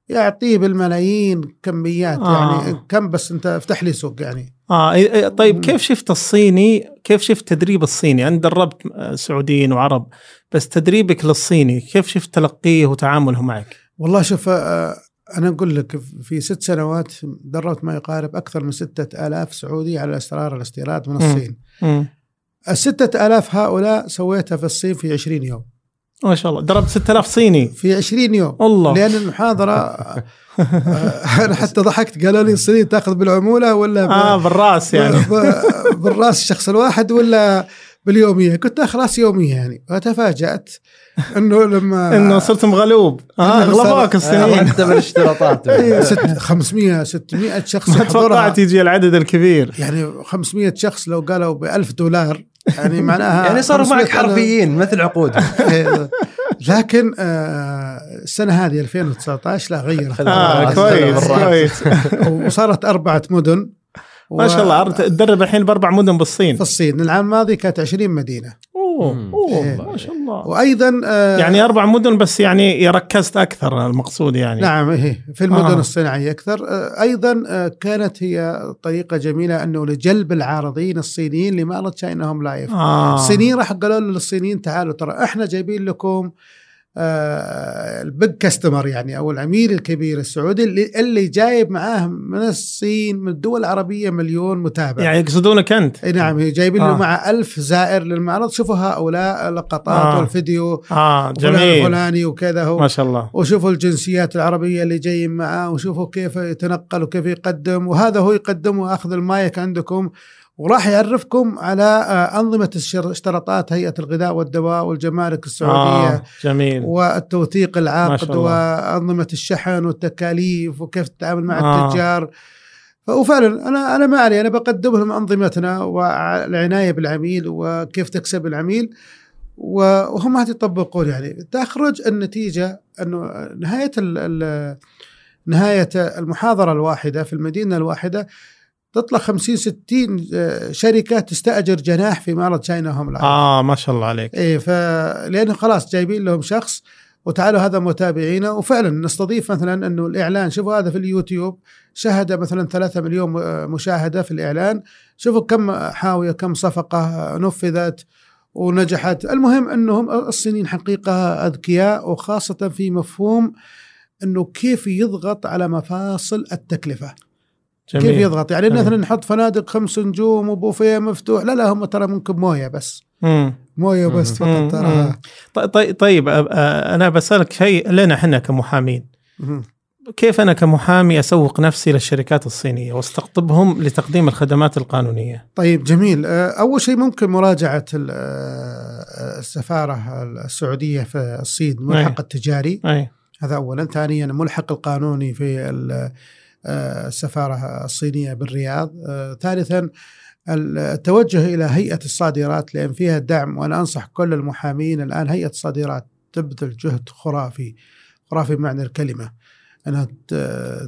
Speaker 1: يعطيه بالملايين كميات
Speaker 2: آه.
Speaker 1: يعني كم بس انت افتح لي سوق يعني
Speaker 2: آه طيب. كيف شفت الصيني كيف شفت تدريب الصيني أنا دربت آه، سعوديين وعرب بس تدريبك للصيني كيف شفت تلقيه وتعامله معك
Speaker 1: والله شوف آه، أنا أقول لك في ست سنوات دربت ما يقارب أكثر من ستة آلاف سعودي على إسرار الاستيراد من. الصين
Speaker 2: مم.
Speaker 1: الستة آلاف هؤلاء سويتها في الصين في 20 يوم
Speaker 2: ما شاء الله. دربت 6000 صيني.
Speaker 1: في 20 يوم.
Speaker 2: الله.
Speaker 1: لأن المحاضرة آه، أنا حتى ضحكت. قالوا لي الصينيين تأخذ بالعمولة ولا ب-
Speaker 2: آه بالرأس يعني.
Speaker 1: ب- بالرأس الشخص الواحد ولا باليومية. كنت اخذ رأس يومية يعني. فتفاجات إنه لما
Speaker 2: إنه صرت مغلوب
Speaker 1: آه
Speaker 2: غلبوك
Speaker 1: صار-
Speaker 2: الصينيين.
Speaker 3: حتى بالاشتراطات [LAUGHS]
Speaker 1: إيه، ست 500 600 شخص
Speaker 2: ما. توقعت يجي العدد الكبير.
Speaker 1: يعني 500 شخص لو قالوا ب 1000 دولار يعني معناها
Speaker 3: يعني صاروا
Speaker 1: 500
Speaker 3: معك حرفيين مثل
Speaker 1: إيه، [LAUGHS] لكن آه، السنة هذه 2019 لا غيرت.
Speaker 2: آه
Speaker 3: بالراس،
Speaker 2: كويس. كويس. [LAUGHS]
Speaker 1: وصارت أربعة مدن.
Speaker 2: ما شاء الله أرد- تدرب الحين بأربع مدن بالصين
Speaker 1: في الصين العام الماضي كانت 20
Speaker 2: مدينة
Speaker 3: أوه.
Speaker 2: أوه
Speaker 1: إيه.
Speaker 2: ما شاء الله
Speaker 1: وأيضا آه،
Speaker 2: يعني أربع مدن بس يعني ركزت أكثر المقصود يعني
Speaker 1: نعم هي في المدن
Speaker 2: آه.
Speaker 1: الصناعية أكثر آه، أيضا آه، كانت هي طريقة جميلة أنه لجلب العارضين الصينيين لمعرض تشاينا هوم لايف
Speaker 2: آه.
Speaker 1: الصينيين راح قالوا للصينيين تعالوا ترى إحنا جايبين لكم آه ال big customer يعني أو العميل الكبير السعودي اللي, اللي جايب معاه من الصين من الدول العربية مليون متابع.
Speaker 2: يعني يقصدونك أنت.
Speaker 1: إي نعم جايبين
Speaker 2: آه.
Speaker 1: له مع ألف زائر للمعرض. شوفوا هؤلاء اللقطات
Speaker 2: آه.
Speaker 1: والفيديو. آه
Speaker 2: جميل.
Speaker 1: الفلاني وكذا هو.
Speaker 2: ما شاء الله.
Speaker 1: وشوفوا الجنسيات العربية اللي جايين معاه وشوفوا كيف يتنقل وكيف يقدم. وهذا هو يقدم وأخذ المايك عندكم. وراح يعرفكم على آه، أنظمة اشتراطات هيئة الغذاء والدواء والجمارك السعودية.
Speaker 2: آه جميل.
Speaker 1: والتوثيق العقد. وأنظمة الشحن والتكاليف وكيف تتعامل مع
Speaker 2: آه.
Speaker 1: التجار. وفعلا أنا أنا ما علي أنا بقدم لهم أنظمتنا والعناية بالعميل وكيف تكسب العميل. وهم هذه يطبقون يعني. تخرج النتيجة أنه نهاية نهاية المحاضرة الواحدة في المدينة الواحدة تطلع 50 60 آه، شركة تستأجر جناح في معرض تشاينا هوم لايف
Speaker 2: آه ما شاء الله عليك.
Speaker 1: إيه ف لأنه خلاص جايبين لهم شخص وتعالوا هذا متابعينا. وفعلا نستضيف مثلا إنه الإعلان شوفوا هذا في اليوتيوب شهد مثلا 3 مليون م- مشاهدة في الإعلان. شوفوا كم حاوية كم صفقة نفذت ونجحت. المهم إنهم الصينيين حقيقة أذكياء وخاصة في مفهوم إنه كيف يضغط على مفاصل التكلفة.
Speaker 2: جميل
Speaker 1: كيف يضغط يعني
Speaker 2: جميل.
Speaker 1: مثلا نحط فنادق خمس نجوم وبوفيه مفتوح لا لا هم ترى ممكن مويه بس
Speaker 2: مم.
Speaker 1: مويه بس
Speaker 2: مم.
Speaker 1: فقط. ترى
Speaker 2: طي- طي- طيب أ- أنا بسألك شيء لنا إحنا كمحامين
Speaker 1: مم.
Speaker 2: كيف أنا كمحامي أسوق نفسي للشركات الصينية واستقطبهم لتقديم الخدمات القانونية؟
Speaker 1: طيب جميل أول شيء ممكن مراجعة ال- آه، السفارة السعودية في الصين الملحق التجاري
Speaker 2: أي
Speaker 1: هذا أولا ثانيا الملحق القانوني في السفارة الصينية بالرياض آه، ثالثا التوجه إلى هيئة الصادرات لأن فيها دعم وأنا أنصح كل المحامين الآن هيئة الصادرات تبذل جهد خرافي خرافي بمعنى الكلمة أنها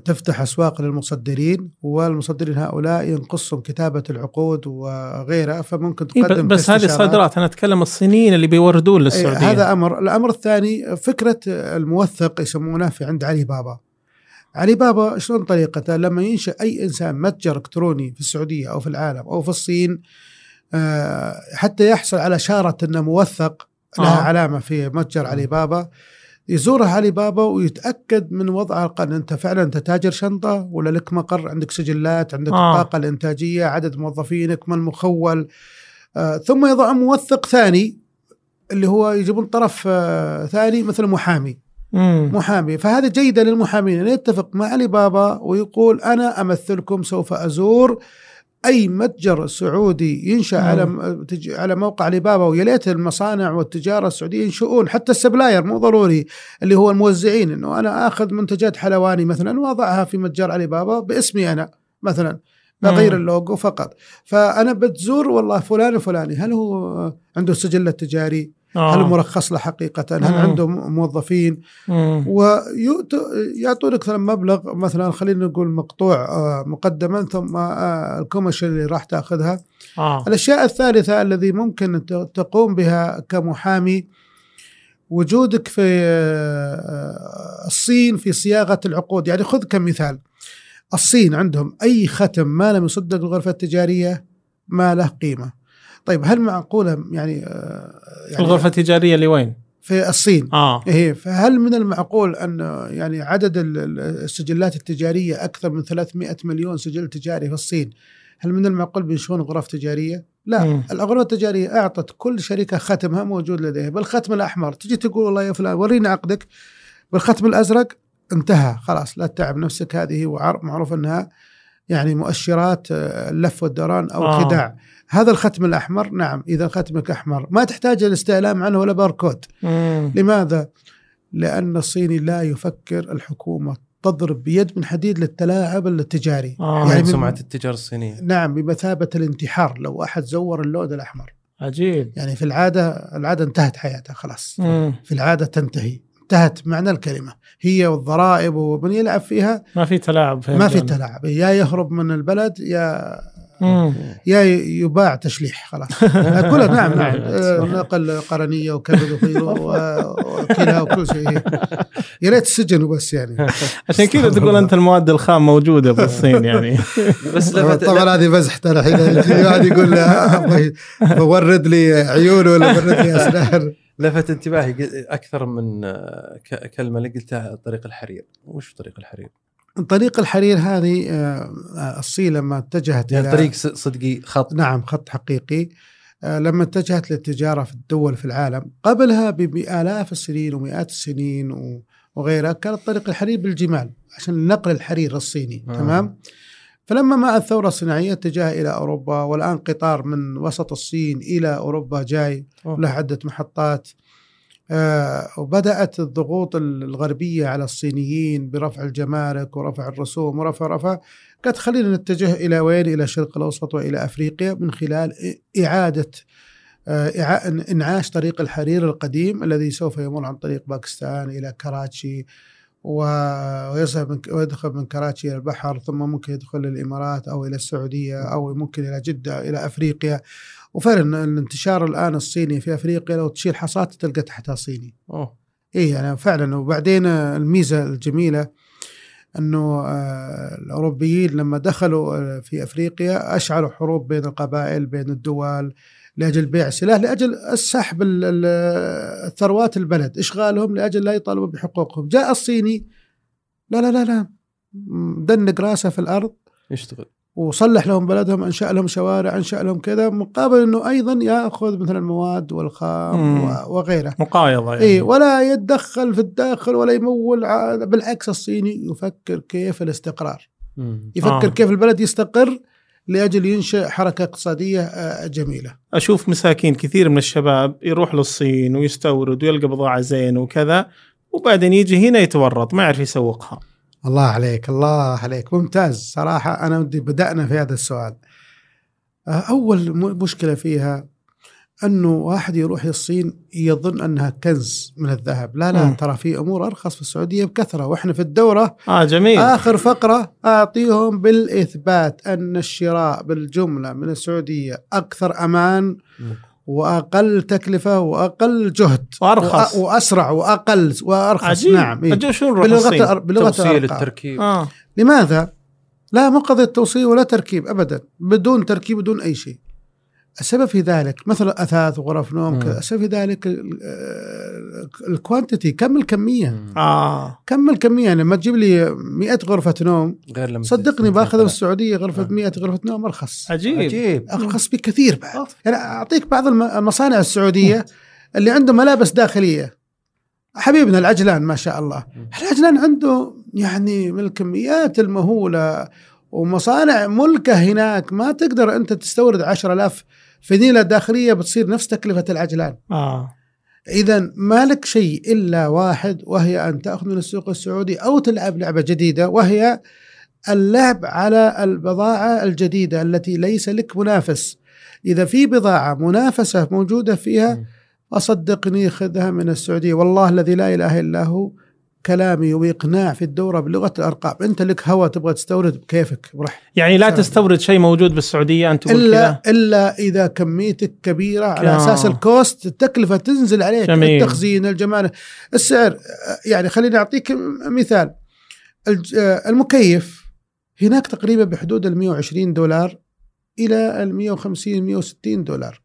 Speaker 1: تفتح أسواق للمصدرين والمصدرين هؤلاء ينقصهم كتابة العقود وغيرها فممكن
Speaker 2: إيه
Speaker 1: تقدم
Speaker 2: بس هذه
Speaker 1: كاستشارات.
Speaker 2: صادرات أنا أتكلم الصينيين اللي بيوردون
Speaker 1: إيه،
Speaker 2: للسعودية
Speaker 1: هذا أمر، الأمر الثاني فكرة الموثق يسمونه في عند علي بابا. علي بابا شلون طريقته؟ لما ينشأ أي إنسان متجر إلكتروني في السعودية أو في العالم أو في الصين آه، حتى يحصل على شارة إنه موثق لها
Speaker 2: آه.
Speaker 1: علامة في متجر علي بابا يزورها علي بابا ويتأكد من وضع القرن أنت فعلا انت تاجر شنطة ولا لك مقر عندك سجلات عندك
Speaker 2: آه.
Speaker 1: الطاقه الإنتاجية عدد موظفينك من مخول آه، ثم يضع موثق ثاني اللي هو يجيبون طرف آه، ثاني مثل محامي
Speaker 2: مم.
Speaker 1: محامي فهذا جيدة للمحامين أن يتفق مع علي بابا ويقول أنا أمثلكم سوف أزور أي متجر سعودي ينشأ
Speaker 2: مم.
Speaker 1: على على موقع علي بابا ويا ليت المصانع والتجارة السعودية ينشؤون حتى ال supplier مو ضروري اللي هو الموزعين إنه أنا آخذ منتجات حلواني مثلا وأضعها في متجر علي بابا باسمي أنا مثلا بغير. اللوجو فقط فأنا بتزور والله فلان الفلاني هل هو عنده سجل تجاري
Speaker 2: آه.
Speaker 1: هل مرخص له حقيقة هل
Speaker 2: مم.
Speaker 1: عنده موظفين. ويعطونك مثلا مبلغ مثلا خلينا نقول مقطوع آه، مقدما ثم آه، ال commission اللي راح تأخذها
Speaker 2: آه.
Speaker 1: الأشياء الثالثة الذي ممكن تقوم بها كمحامي وجودك في آه، الصين في صياغة العقود يعني خذ كمثال الصين عندهم أي ختم ما لم يصدق الغرفه التجارية ما له قيمة طيب هل معقولة يعني, آه، يعني
Speaker 2: الغرفة التجارية اللي وين؟
Speaker 1: في الصين
Speaker 2: آه
Speaker 1: إيه فهل من المعقول أن يعني عدد ال- ال- السجلات التجارية أكثر من 300 مليون سجل تجاري في الصين هل من المعقول بينشئون غرف تجارية؟ لا
Speaker 2: مم.
Speaker 1: الغرفة التجارية أعطت كل شركة ختمها موجود لديها بالختم الأحمر تجي تقول والله يا فلان ورينا عقدك بالختم الأزرق انتهى خلاص لا تتعب نفسك هذه معروف أنها يعني مؤشرات آه، اللف والدوران أو
Speaker 2: آه.
Speaker 1: الخداع هذا الختم الأحمر نعم إذا ختمك أحمر ما تحتاج الاستعلام عنه ولا باركود
Speaker 2: مم.
Speaker 1: لماذا؟ لأن الصيني لا يفكر الحكومة تضرب بيد من حديد للتلاعب التجاري
Speaker 2: آه.
Speaker 1: يعني
Speaker 3: يعني
Speaker 1: من-
Speaker 3: سمعة التجاره الصينية
Speaker 1: نعم بمثابة الانتحار لو أحد زور اللون الأحمر
Speaker 2: عجيب
Speaker 1: يعني في العادة العادة انتهت حياتها خلاص
Speaker 2: مم.
Speaker 1: في العادة تنتهي انتهت معنى الكلمة هي والضرائب ومن يلعب فيها
Speaker 2: ما في تلاعب في
Speaker 1: ما في. تلاعب يا يهرب من البلد يا. يا يباع تشليح خلاص. [LAUGHS] أقول لك نعم [LAUGHS] نعم. آه، نقل قرنية وكبد وخير وكلى وكل شيء. [LAUGHS] يا ريت السجن وبس يعني.
Speaker 2: عشان كذا تقول أنت المواد الخام موجودة بالصين يعني.
Speaker 3: بس لفت
Speaker 1: طبعا هذه مزحت أنا الحين يجي واحد يقول بورد لي عيونه ولا بورد لي اسنان
Speaker 3: لفت انتباهي أكثر من آه، ك- كلمة اللي قلتها طريق الحرير. وش طريق الحرير؟
Speaker 1: طريق الحرير هذه آه، آه، الصين لما اتجهت
Speaker 3: يعني طريق صدقي خط.
Speaker 1: نعم خط حقيقي. آه، لما اتجهت للتجارة في الدول في العالم. قبلها بآلاف السنين ومئات السنين وغيرها كانت طريق الحرير بالجمال عشان نقل الحرير الصيني
Speaker 3: آه.
Speaker 1: تمام؟ فلما مع الثورة الصناعية اتجه إلى أوروبا والآن قطار من وسط الصين إلى أوروبا جاي. له عدة محطات. وبدأت الضغوط الغربية على الصينيين برفع الجمارك ورفع الرسوم ورفع رفع. قالت خلينا نتجه إلى وين؟ إلى الشرق الأوسط وإلى أفريقيا من خلال إعادة آه، إنعاش طريق الحرير القديم الذي سوف يمر عن طريق باكستان إلى كراتشي ويذهب من ويدخل من كراتشي إلى البحر ثم ممكن يدخل الامارات أو إلى السعودية أو ممكن إلى جدة إلى أفريقيا. وفعلا الانتشار الآن الصيني في أفريقيا لو تشيل حصاد تلقى تحتها صيني.
Speaker 3: أوه.
Speaker 1: اي يعني فعلا. وبعدين الميزة الجميلة إنه آه، الأوروبيين لما دخلوا آه، في أفريقيا أشعلوا حروب بين القبائل بين الدول لأجل بيع سلاح لأجل السحب ال- ال- الثروات البلد إشغالهم لأجل لا يطالبوا بحقوقهم. جاء الصيني لا لا لا لا دنق رأسه في الأرض.
Speaker 3: يشتغل.
Speaker 1: وصلح لهم بلدهم أنشأ لهم شوارع أنشأ لهم كذا مقابل إنه أيضا يأخذ مثلا المواد والخام
Speaker 2: مم.
Speaker 1: و- وغيرها
Speaker 2: مقايضة يعني
Speaker 1: إي ولا يتدخل في الداخل ولا يمول ع- بالعكس الصيني يفكر كيف الاستقرار
Speaker 3: مم.
Speaker 1: يفكر
Speaker 2: آه.
Speaker 1: كيف البلد يستقر لأجل ينشئ حركة اقتصادية آه، جميلة
Speaker 2: أشوف مساكين كثير من الشباب يروح للصين ويستورد ويلقى بضاعة زين وكذا وبعدين يجي هنا يتورط ما يعرف يسوقها
Speaker 1: الله عليك الله عليك. ممتاز. صراحة أنا ودي بدأنا في هذا السؤال. آه، أول م- مشكلة فيها أنه واحد يروح الصين يظن أنها كنز من الذهب. لا لا
Speaker 2: مم.
Speaker 1: ترى في أمور أرخص في السعودية بكثرة. وإحنا في الدورة
Speaker 2: آه جميل.
Speaker 1: آخر فقرة أعطيهم بالإثبات أن الشراء بالجملة من السعودية أكثر أمان
Speaker 3: مم.
Speaker 1: وأقل تكلفة وأقل جهد
Speaker 2: وأرخص.
Speaker 1: وأ- وأسرع وأقل وأرخص
Speaker 2: عجيب
Speaker 1: نعم إيه.
Speaker 2: الصين؟
Speaker 1: الأر- بلغة
Speaker 3: توصيل. التركيب
Speaker 2: آه
Speaker 1: لماذا؟ لا مو قضية توصيل ولا تركيب أبدا بدون تركيب بدون أي شيء السبب في ذلك مثلا أثاث وغرف نوم السبب في ذلك ال- آه، الكوانتيتي كم الكمية؟
Speaker 3: مم.
Speaker 2: آه.
Speaker 1: كم الكمية؟ لما تجيب لي 100 غرفة نوم
Speaker 3: غير لما
Speaker 1: صدقني
Speaker 3: تستمتع
Speaker 1: باخذ من. السعوديه غرفة
Speaker 3: آه.
Speaker 1: 100 غرفة نوم أرخص.
Speaker 2: عجيب.
Speaker 3: عجيب.
Speaker 1: أرخص بكثير بعد.
Speaker 3: آه.
Speaker 1: يعني أعطيك بعض الم- المصانع السعودية اللي عنده ملابس داخلية. حبيبنا العجلان ما شاء الله. العجلان عنده يعني من الكميات المهولة ومصانع ملكة هناك ما تقدر أنت تستورد 10000 فنيلة داخلية بتصير نفس تكلفة العجلان.
Speaker 2: آه.
Speaker 1: اذا ما لك شيء إلا واحد وهي أن تأخذ من السوق السعودي أو تلعب لعبة جديدة وهي اللعب على البضاعة الجديدة التي ليس لك منافس. إذا في بضاعة منافسة موجودة فيها. اصدقني خذها من السعودية. والله الذي لا إله إلا هو. كلامي واقناع في الدورة بلغة الأرقام أنت لك هوى تبغى تستورد بكيفك براحتك
Speaker 2: يعني لا. تستورد شيء موجود بالسعودية أنت تقول إلا
Speaker 1: إلا إذا كميتك كبيرة على
Speaker 2: آه.
Speaker 1: أساس الكوست التكلفة تنزل عليك
Speaker 2: جميل.
Speaker 1: التخزين الجمارك السعر يعني خليني أعطيك مثال المكيف هناك تقريبا بحدود ال 120 دولار إلى ال 150 160 دولار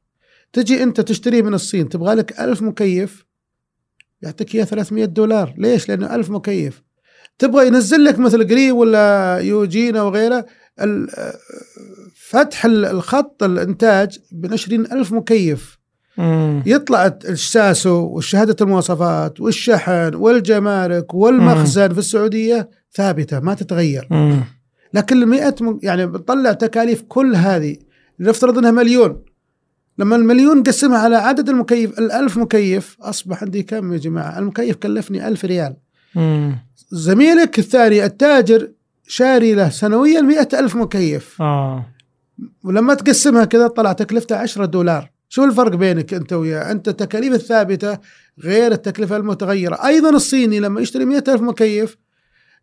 Speaker 1: تجي أنت تشتريه من الصين تبغى لك 1000 مكيف يعطيك إياه 300 دولار ليش؟ لأنه 1000 مكيف تبغى ينزل لك مثل قريب ولا يوجينا وغيره فتح ال- الخط الإنتاج ب 20000 مكيف
Speaker 2: مم.
Speaker 1: يطلع الساسو والشهاده المواصفات والشحن والجمارك والمخزن في السعودية ثابتة ما تتغير
Speaker 2: مم.
Speaker 1: لكن ال 100 م- يعني بتطلع تكاليف كل هذه نفترض إنها مليون لما المليون نقسمها على عدد المكيف الألف مكيف أصبح عندي كم يا جماعة؟ المكيف كلفني ألف ريال.
Speaker 2: مم.
Speaker 1: زميلك الثاني التاجر شاري له سنويا مئة ألف مكيف.
Speaker 2: آه.
Speaker 1: ولما تقسمها كذا طلع تكلفته 10 دولار. شو الفرق بينك أنت وياه؟ أنت التكاليف الثابتة غير التكلفة المتغيرة. أيضا الصيني لما يشتري مئة ألف مكيف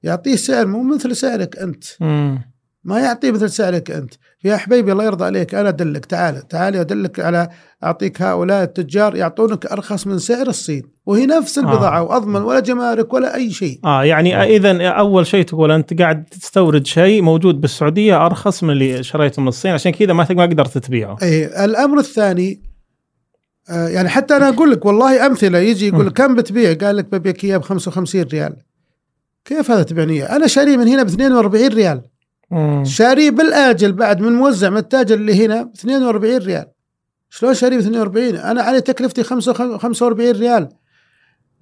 Speaker 1: يعطيه سعر مو مثل سعرك أنت.
Speaker 2: مم.
Speaker 1: ما يعطيه مثل سعرك أنت يا حبيبي الله يرضى عليك أنا أدلك تعال تعال أدلك على أعطيك هؤلاء التجار يعطونك أرخص من سعر الصين وهي نفس البضاعة
Speaker 2: آه.
Speaker 1: وأضمن ولا جمارك ولا أي شيء
Speaker 2: آه يعني اذا أول شيء تقول أنت قاعد تستورد شيء موجود بالسعودية أرخص من اللي شريته من الصين عشان كذا ما ما قدرت تبيعه
Speaker 1: اي الأمر الثاني آه يعني حتى أنا أقول لك والله أمثلة يجي يقول لك كم بتبيع؟ قال لك ببيعك اياه ب 55 ريال. كيف هذا تبيعني؟ أنا شاريه من هنا ب 42 ريال،. شاريه بالآجل بعد من موزع من التاجر اللي هنا ب 42 ريال. شلون شاريه ب 42 أنا علي تكلفتي 45 ريال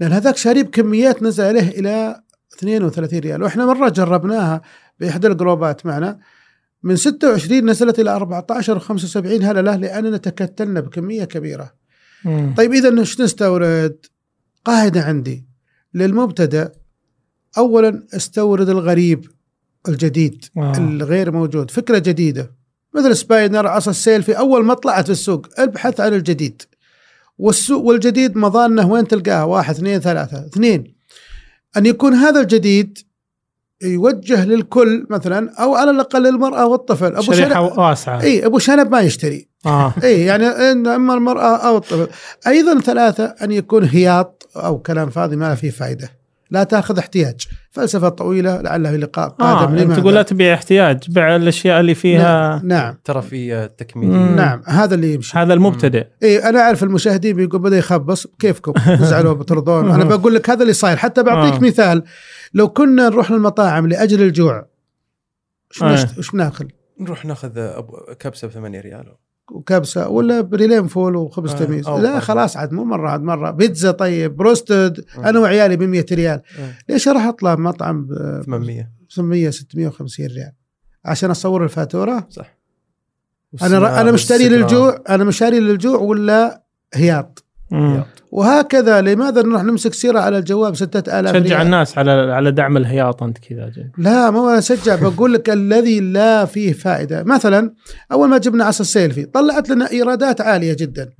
Speaker 1: لأن هذاك شاريه بكميات نزل عليه إلى 32 ريال وإحنا مرة جربناها بإحدى الجروبات معنا من 26 نزلت إلى 14 و75 هلا له لأننا تكتلنا بكمية كبيرة.
Speaker 2: مم.
Speaker 1: طيب إذا إيش نستورد؟ قاعدة عندي للمبتدأ اولا استورد الغريب الجديد
Speaker 2: آه.
Speaker 1: الغير موجود فكرة جديدة. مثل spinner عصا السيلفي أول ما طلعت في السوق ابحث عن الجديد. والسوق والجديد مظانة وين تلقاها؟ واحد اثنين ثلاثة. اثنين أن يكون هذا الجديد يوجه للكل مثلا أو على الأقل للمرأة والطفل.
Speaker 2: أبو
Speaker 1: شنب
Speaker 2: واسعة.
Speaker 1: إي أبو شنب ما يشتري.
Speaker 2: آه.
Speaker 1: إي يعني إن أما المرأة أو الطفل. أيضا ثلاثة أن يكون هياط أو كلام فاضي ما فيه فائده لا تاخذ احتياج. فلسفة طويلة لعله لقاء
Speaker 2: آه
Speaker 1: قادم
Speaker 2: انت
Speaker 1: لماذا؟
Speaker 2: تقول لا تبيع احتياج بيع الأشياء اللي فيها
Speaker 1: نعم.
Speaker 3: ترفيه
Speaker 2: مم.
Speaker 3: تكميليه
Speaker 1: نعم هذا اللي يمشي.
Speaker 2: هذا المبتدئ.
Speaker 1: اي أنا أعرف المشاهدين بيقول بدأ يخبص كيفكم؟ [LAUGHS] تزعلوا بترضون أنا بقول لك هذا اللي صاير. حتى بعطيك
Speaker 2: آه.
Speaker 1: مثال لو كنا نروح للمطاعم لأجل الجوع وش
Speaker 2: آه.
Speaker 1: بناكل؟
Speaker 3: نروح ناخذ أبو- كبسة ب 8 ريال.
Speaker 1: وكبسه ولا بريالين فول وخبز
Speaker 3: آه،
Speaker 1: تميز لا خلاص عاد مو مرة عاد مرة بيتزا طيب بروستد
Speaker 3: آه.
Speaker 1: أنا وعيالي ب 100 ريال
Speaker 3: آه.
Speaker 1: ليش أروح أطلع مطعم ب
Speaker 3: 800
Speaker 1: 800 650 ريال عشان أصور الفاتورة
Speaker 3: صح
Speaker 1: أنا. أنا مشتري. للجوع أنا مشتري للجوع ولا هياط
Speaker 2: مم.
Speaker 1: وهكذا لماذا نروح نمسك سيرة على الجوال ب 6000
Speaker 2: شجع
Speaker 1: ريال
Speaker 2: الناس على على دعم الهياط أنت كذا.
Speaker 1: لا مو أنا أشجع بقول لك الذي لا فيه فائدة مثلا أول ما جبنا عصا السيلفي طلعت لنا إيرادات عالية جدا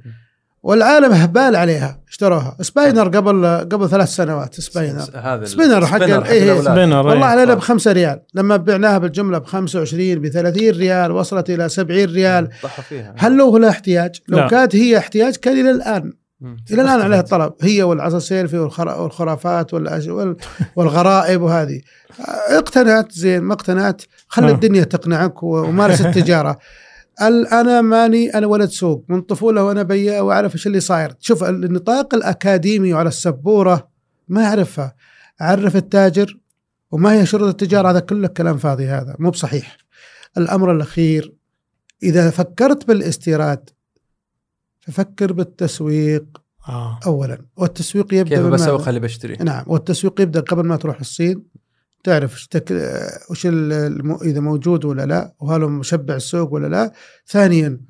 Speaker 1: والعالم هبال عليها اشتروها spinner قبل قبل ثلاث سنوات spinner
Speaker 3: هذا
Speaker 1: spinner حق إيه،
Speaker 3: الأولاد.
Speaker 2: spinner
Speaker 1: والله
Speaker 2: إيه.
Speaker 1: علينا ب 5 ريال لما بعناها بالجملة ب 25 ب 30 ريال وصلت إلى 70 ريال هل لو لها احتياج؟ لو
Speaker 2: لا.
Speaker 1: كانت هي احتياج كان إلى
Speaker 3: الآن.
Speaker 1: إلى الآن عليها. الطلب. هي والعصا السيلفي والخرا- والخرافات والغرائب وهذه. اقتنعت زين ما اقتنعت خلي
Speaker 2: آه.
Speaker 1: الدنيا تقنعك ومارس التجارة. ال- أنا ماني أنا ولد سوق. من طفولة وأنا بياع وأعرف إيش اللي صاير. شوف النطاق الأكاديمي على السبورة ما أعرفها. أعرف التاجر وما هي شروط التجارة. هذا كله كلام فاضي هذا. مو بصحيح. الأمر الأخير إذا فكرت بالإستيراد ففكر بالتسويق
Speaker 2: آه.
Speaker 1: اولا. والتسويق يبدأ
Speaker 3: كيف بسوق؟ اللي بشتري
Speaker 1: نعم. والتسويق يبدأ قبل ما تروح الصين. تعرف تك... وش الم... إذا موجود ولا لا وهل هو مشبع السوق ولا لا. ثانيا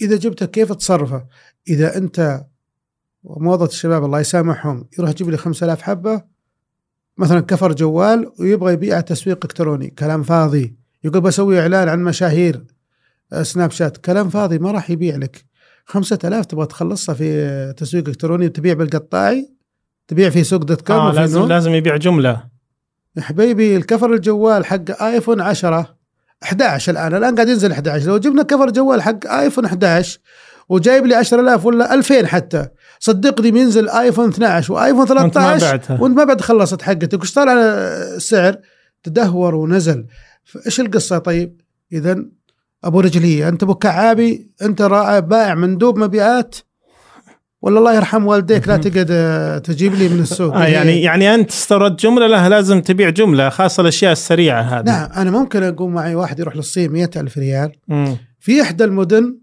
Speaker 1: إذا جبته كيف تصرفه؟ إذا أنت وموظفة الشباب الله يسامحهم يروح يجيب لي 5000 حبة مثلا كفر جوال ويبغى يبيع تسويق إلكتروني. كلام فاضي. يقول بسوي إعلان عن مشاهير آه، سناب شات. كلام فاضي ما راح يبيع لك. 5000 تبغى تخلصها في تسويق إلكتروني تبيع بالقطاعي تبيع في سوق dot com
Speaker 2: آه لازم
Speaker 1: نون.
Speaker 2: لازم يبيع جملة.
Speaker 1: يا حبيبي الكفر الجوال حق آيفون 10 11 الآن. الآن قاعد ينزل 11 لو جبنا كفر جوال حق آيفون 11 وجايب لي 10000 ولا 2000 حتى صدقني بينزل آيفون 12 وآيفون
Speaker 2: وأنت ما
Speaker 1: 13
Speaker 2: بعتها.
Speaker 1: وأنت ما بعد خلصت حقتك. وش طالع السعر؟ تدهور ونزل. إيش القصة؟ طيب اذا أبو رجليه أنت أبو كعابي أنت بائع مندوب مبيعات. ولا الله يرحم والديك لا [LAUGHS] تقعد آه، تجيب لي من السوق.
Speaker 2: آه يعني يعني أنت استورد جملة لا لازم تبيع جملة خاصة الأشياء السريعة هذه.
Speaker 1: نعم أنا ممكن أقوم معي واحد يروح للصين مئة ألف ريال.
Speaker 2: مم.
Speaker 1: في إحدى المدن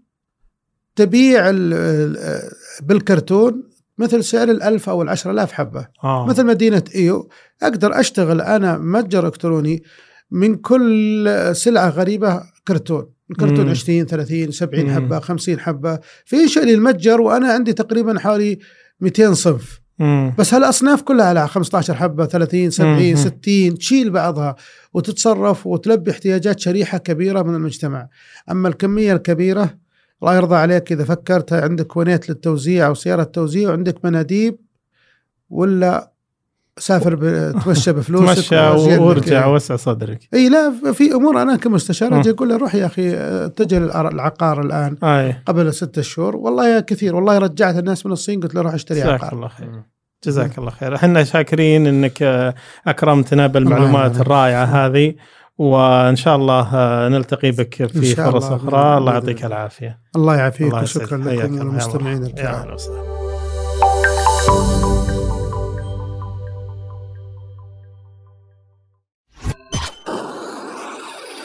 Speaker 1: تبيع ال- بالكرتون مثل سعر الألف أو العشرة آلاف حبة.
Speaker 2: آه.
Speaker 1: مثل مدينة إيو. أقدر أشتغل أنا متجر إلكتروني من كل سلعة غريبة كرتون. الكرتون
Speaker 2: مم.
Speaker 1: 20 30 70
Speaker 2: مم.
Speaker 1: حبة 50 حبة في لي المتجر وأنا عندي تقريبا حوالي 200 صنف
Speaker 2: مم.
Speaker 1: بس هالأصناف كلها على 15 حبة 30 70
Speaker 2: مم.
Speaker 1: 60 تشيل بعضها وتتصرف وتلبي احتياجات شريحة كبيرة من المجتمع أما الكمية الكبيرة الله يرضى عليك إذا فكرت عندك ونيت للتوزيع أو سيارة توزيع وعندك مناديب ولا سافر تمشى بفلوسك
Speaker 2: تمشى. وارجع وسع صدرك.
Speaker 1: إي لا في أمور أنا كمستشار
Speaker 2: مم.
Speaker 1: أجي أقول له روح يا أخي اتجه للعقار الآن
Speaker 2: آي.
Speaker 1: قبل ستة شهور. والله يا كثير والله رجعت الناس من الصين قلت له روح اشتري
Speaker 2: جزاك
Speaker 1: عقار
Speaker 2: الله خير. جزاك الله خير. إحنا شاكرين إنك آه، أكرمتنا بالمعلومات. الرائعة هذه وإن شاء الله آه، نلتقي بك في فرص
Speaker 1: الله. أخرى.
Speaker 2: الله. يعطيك العافية.
Speaker 1: الله يعافيك وشكرا لكم
Speaker 2: يا
Speaker 1: الكرام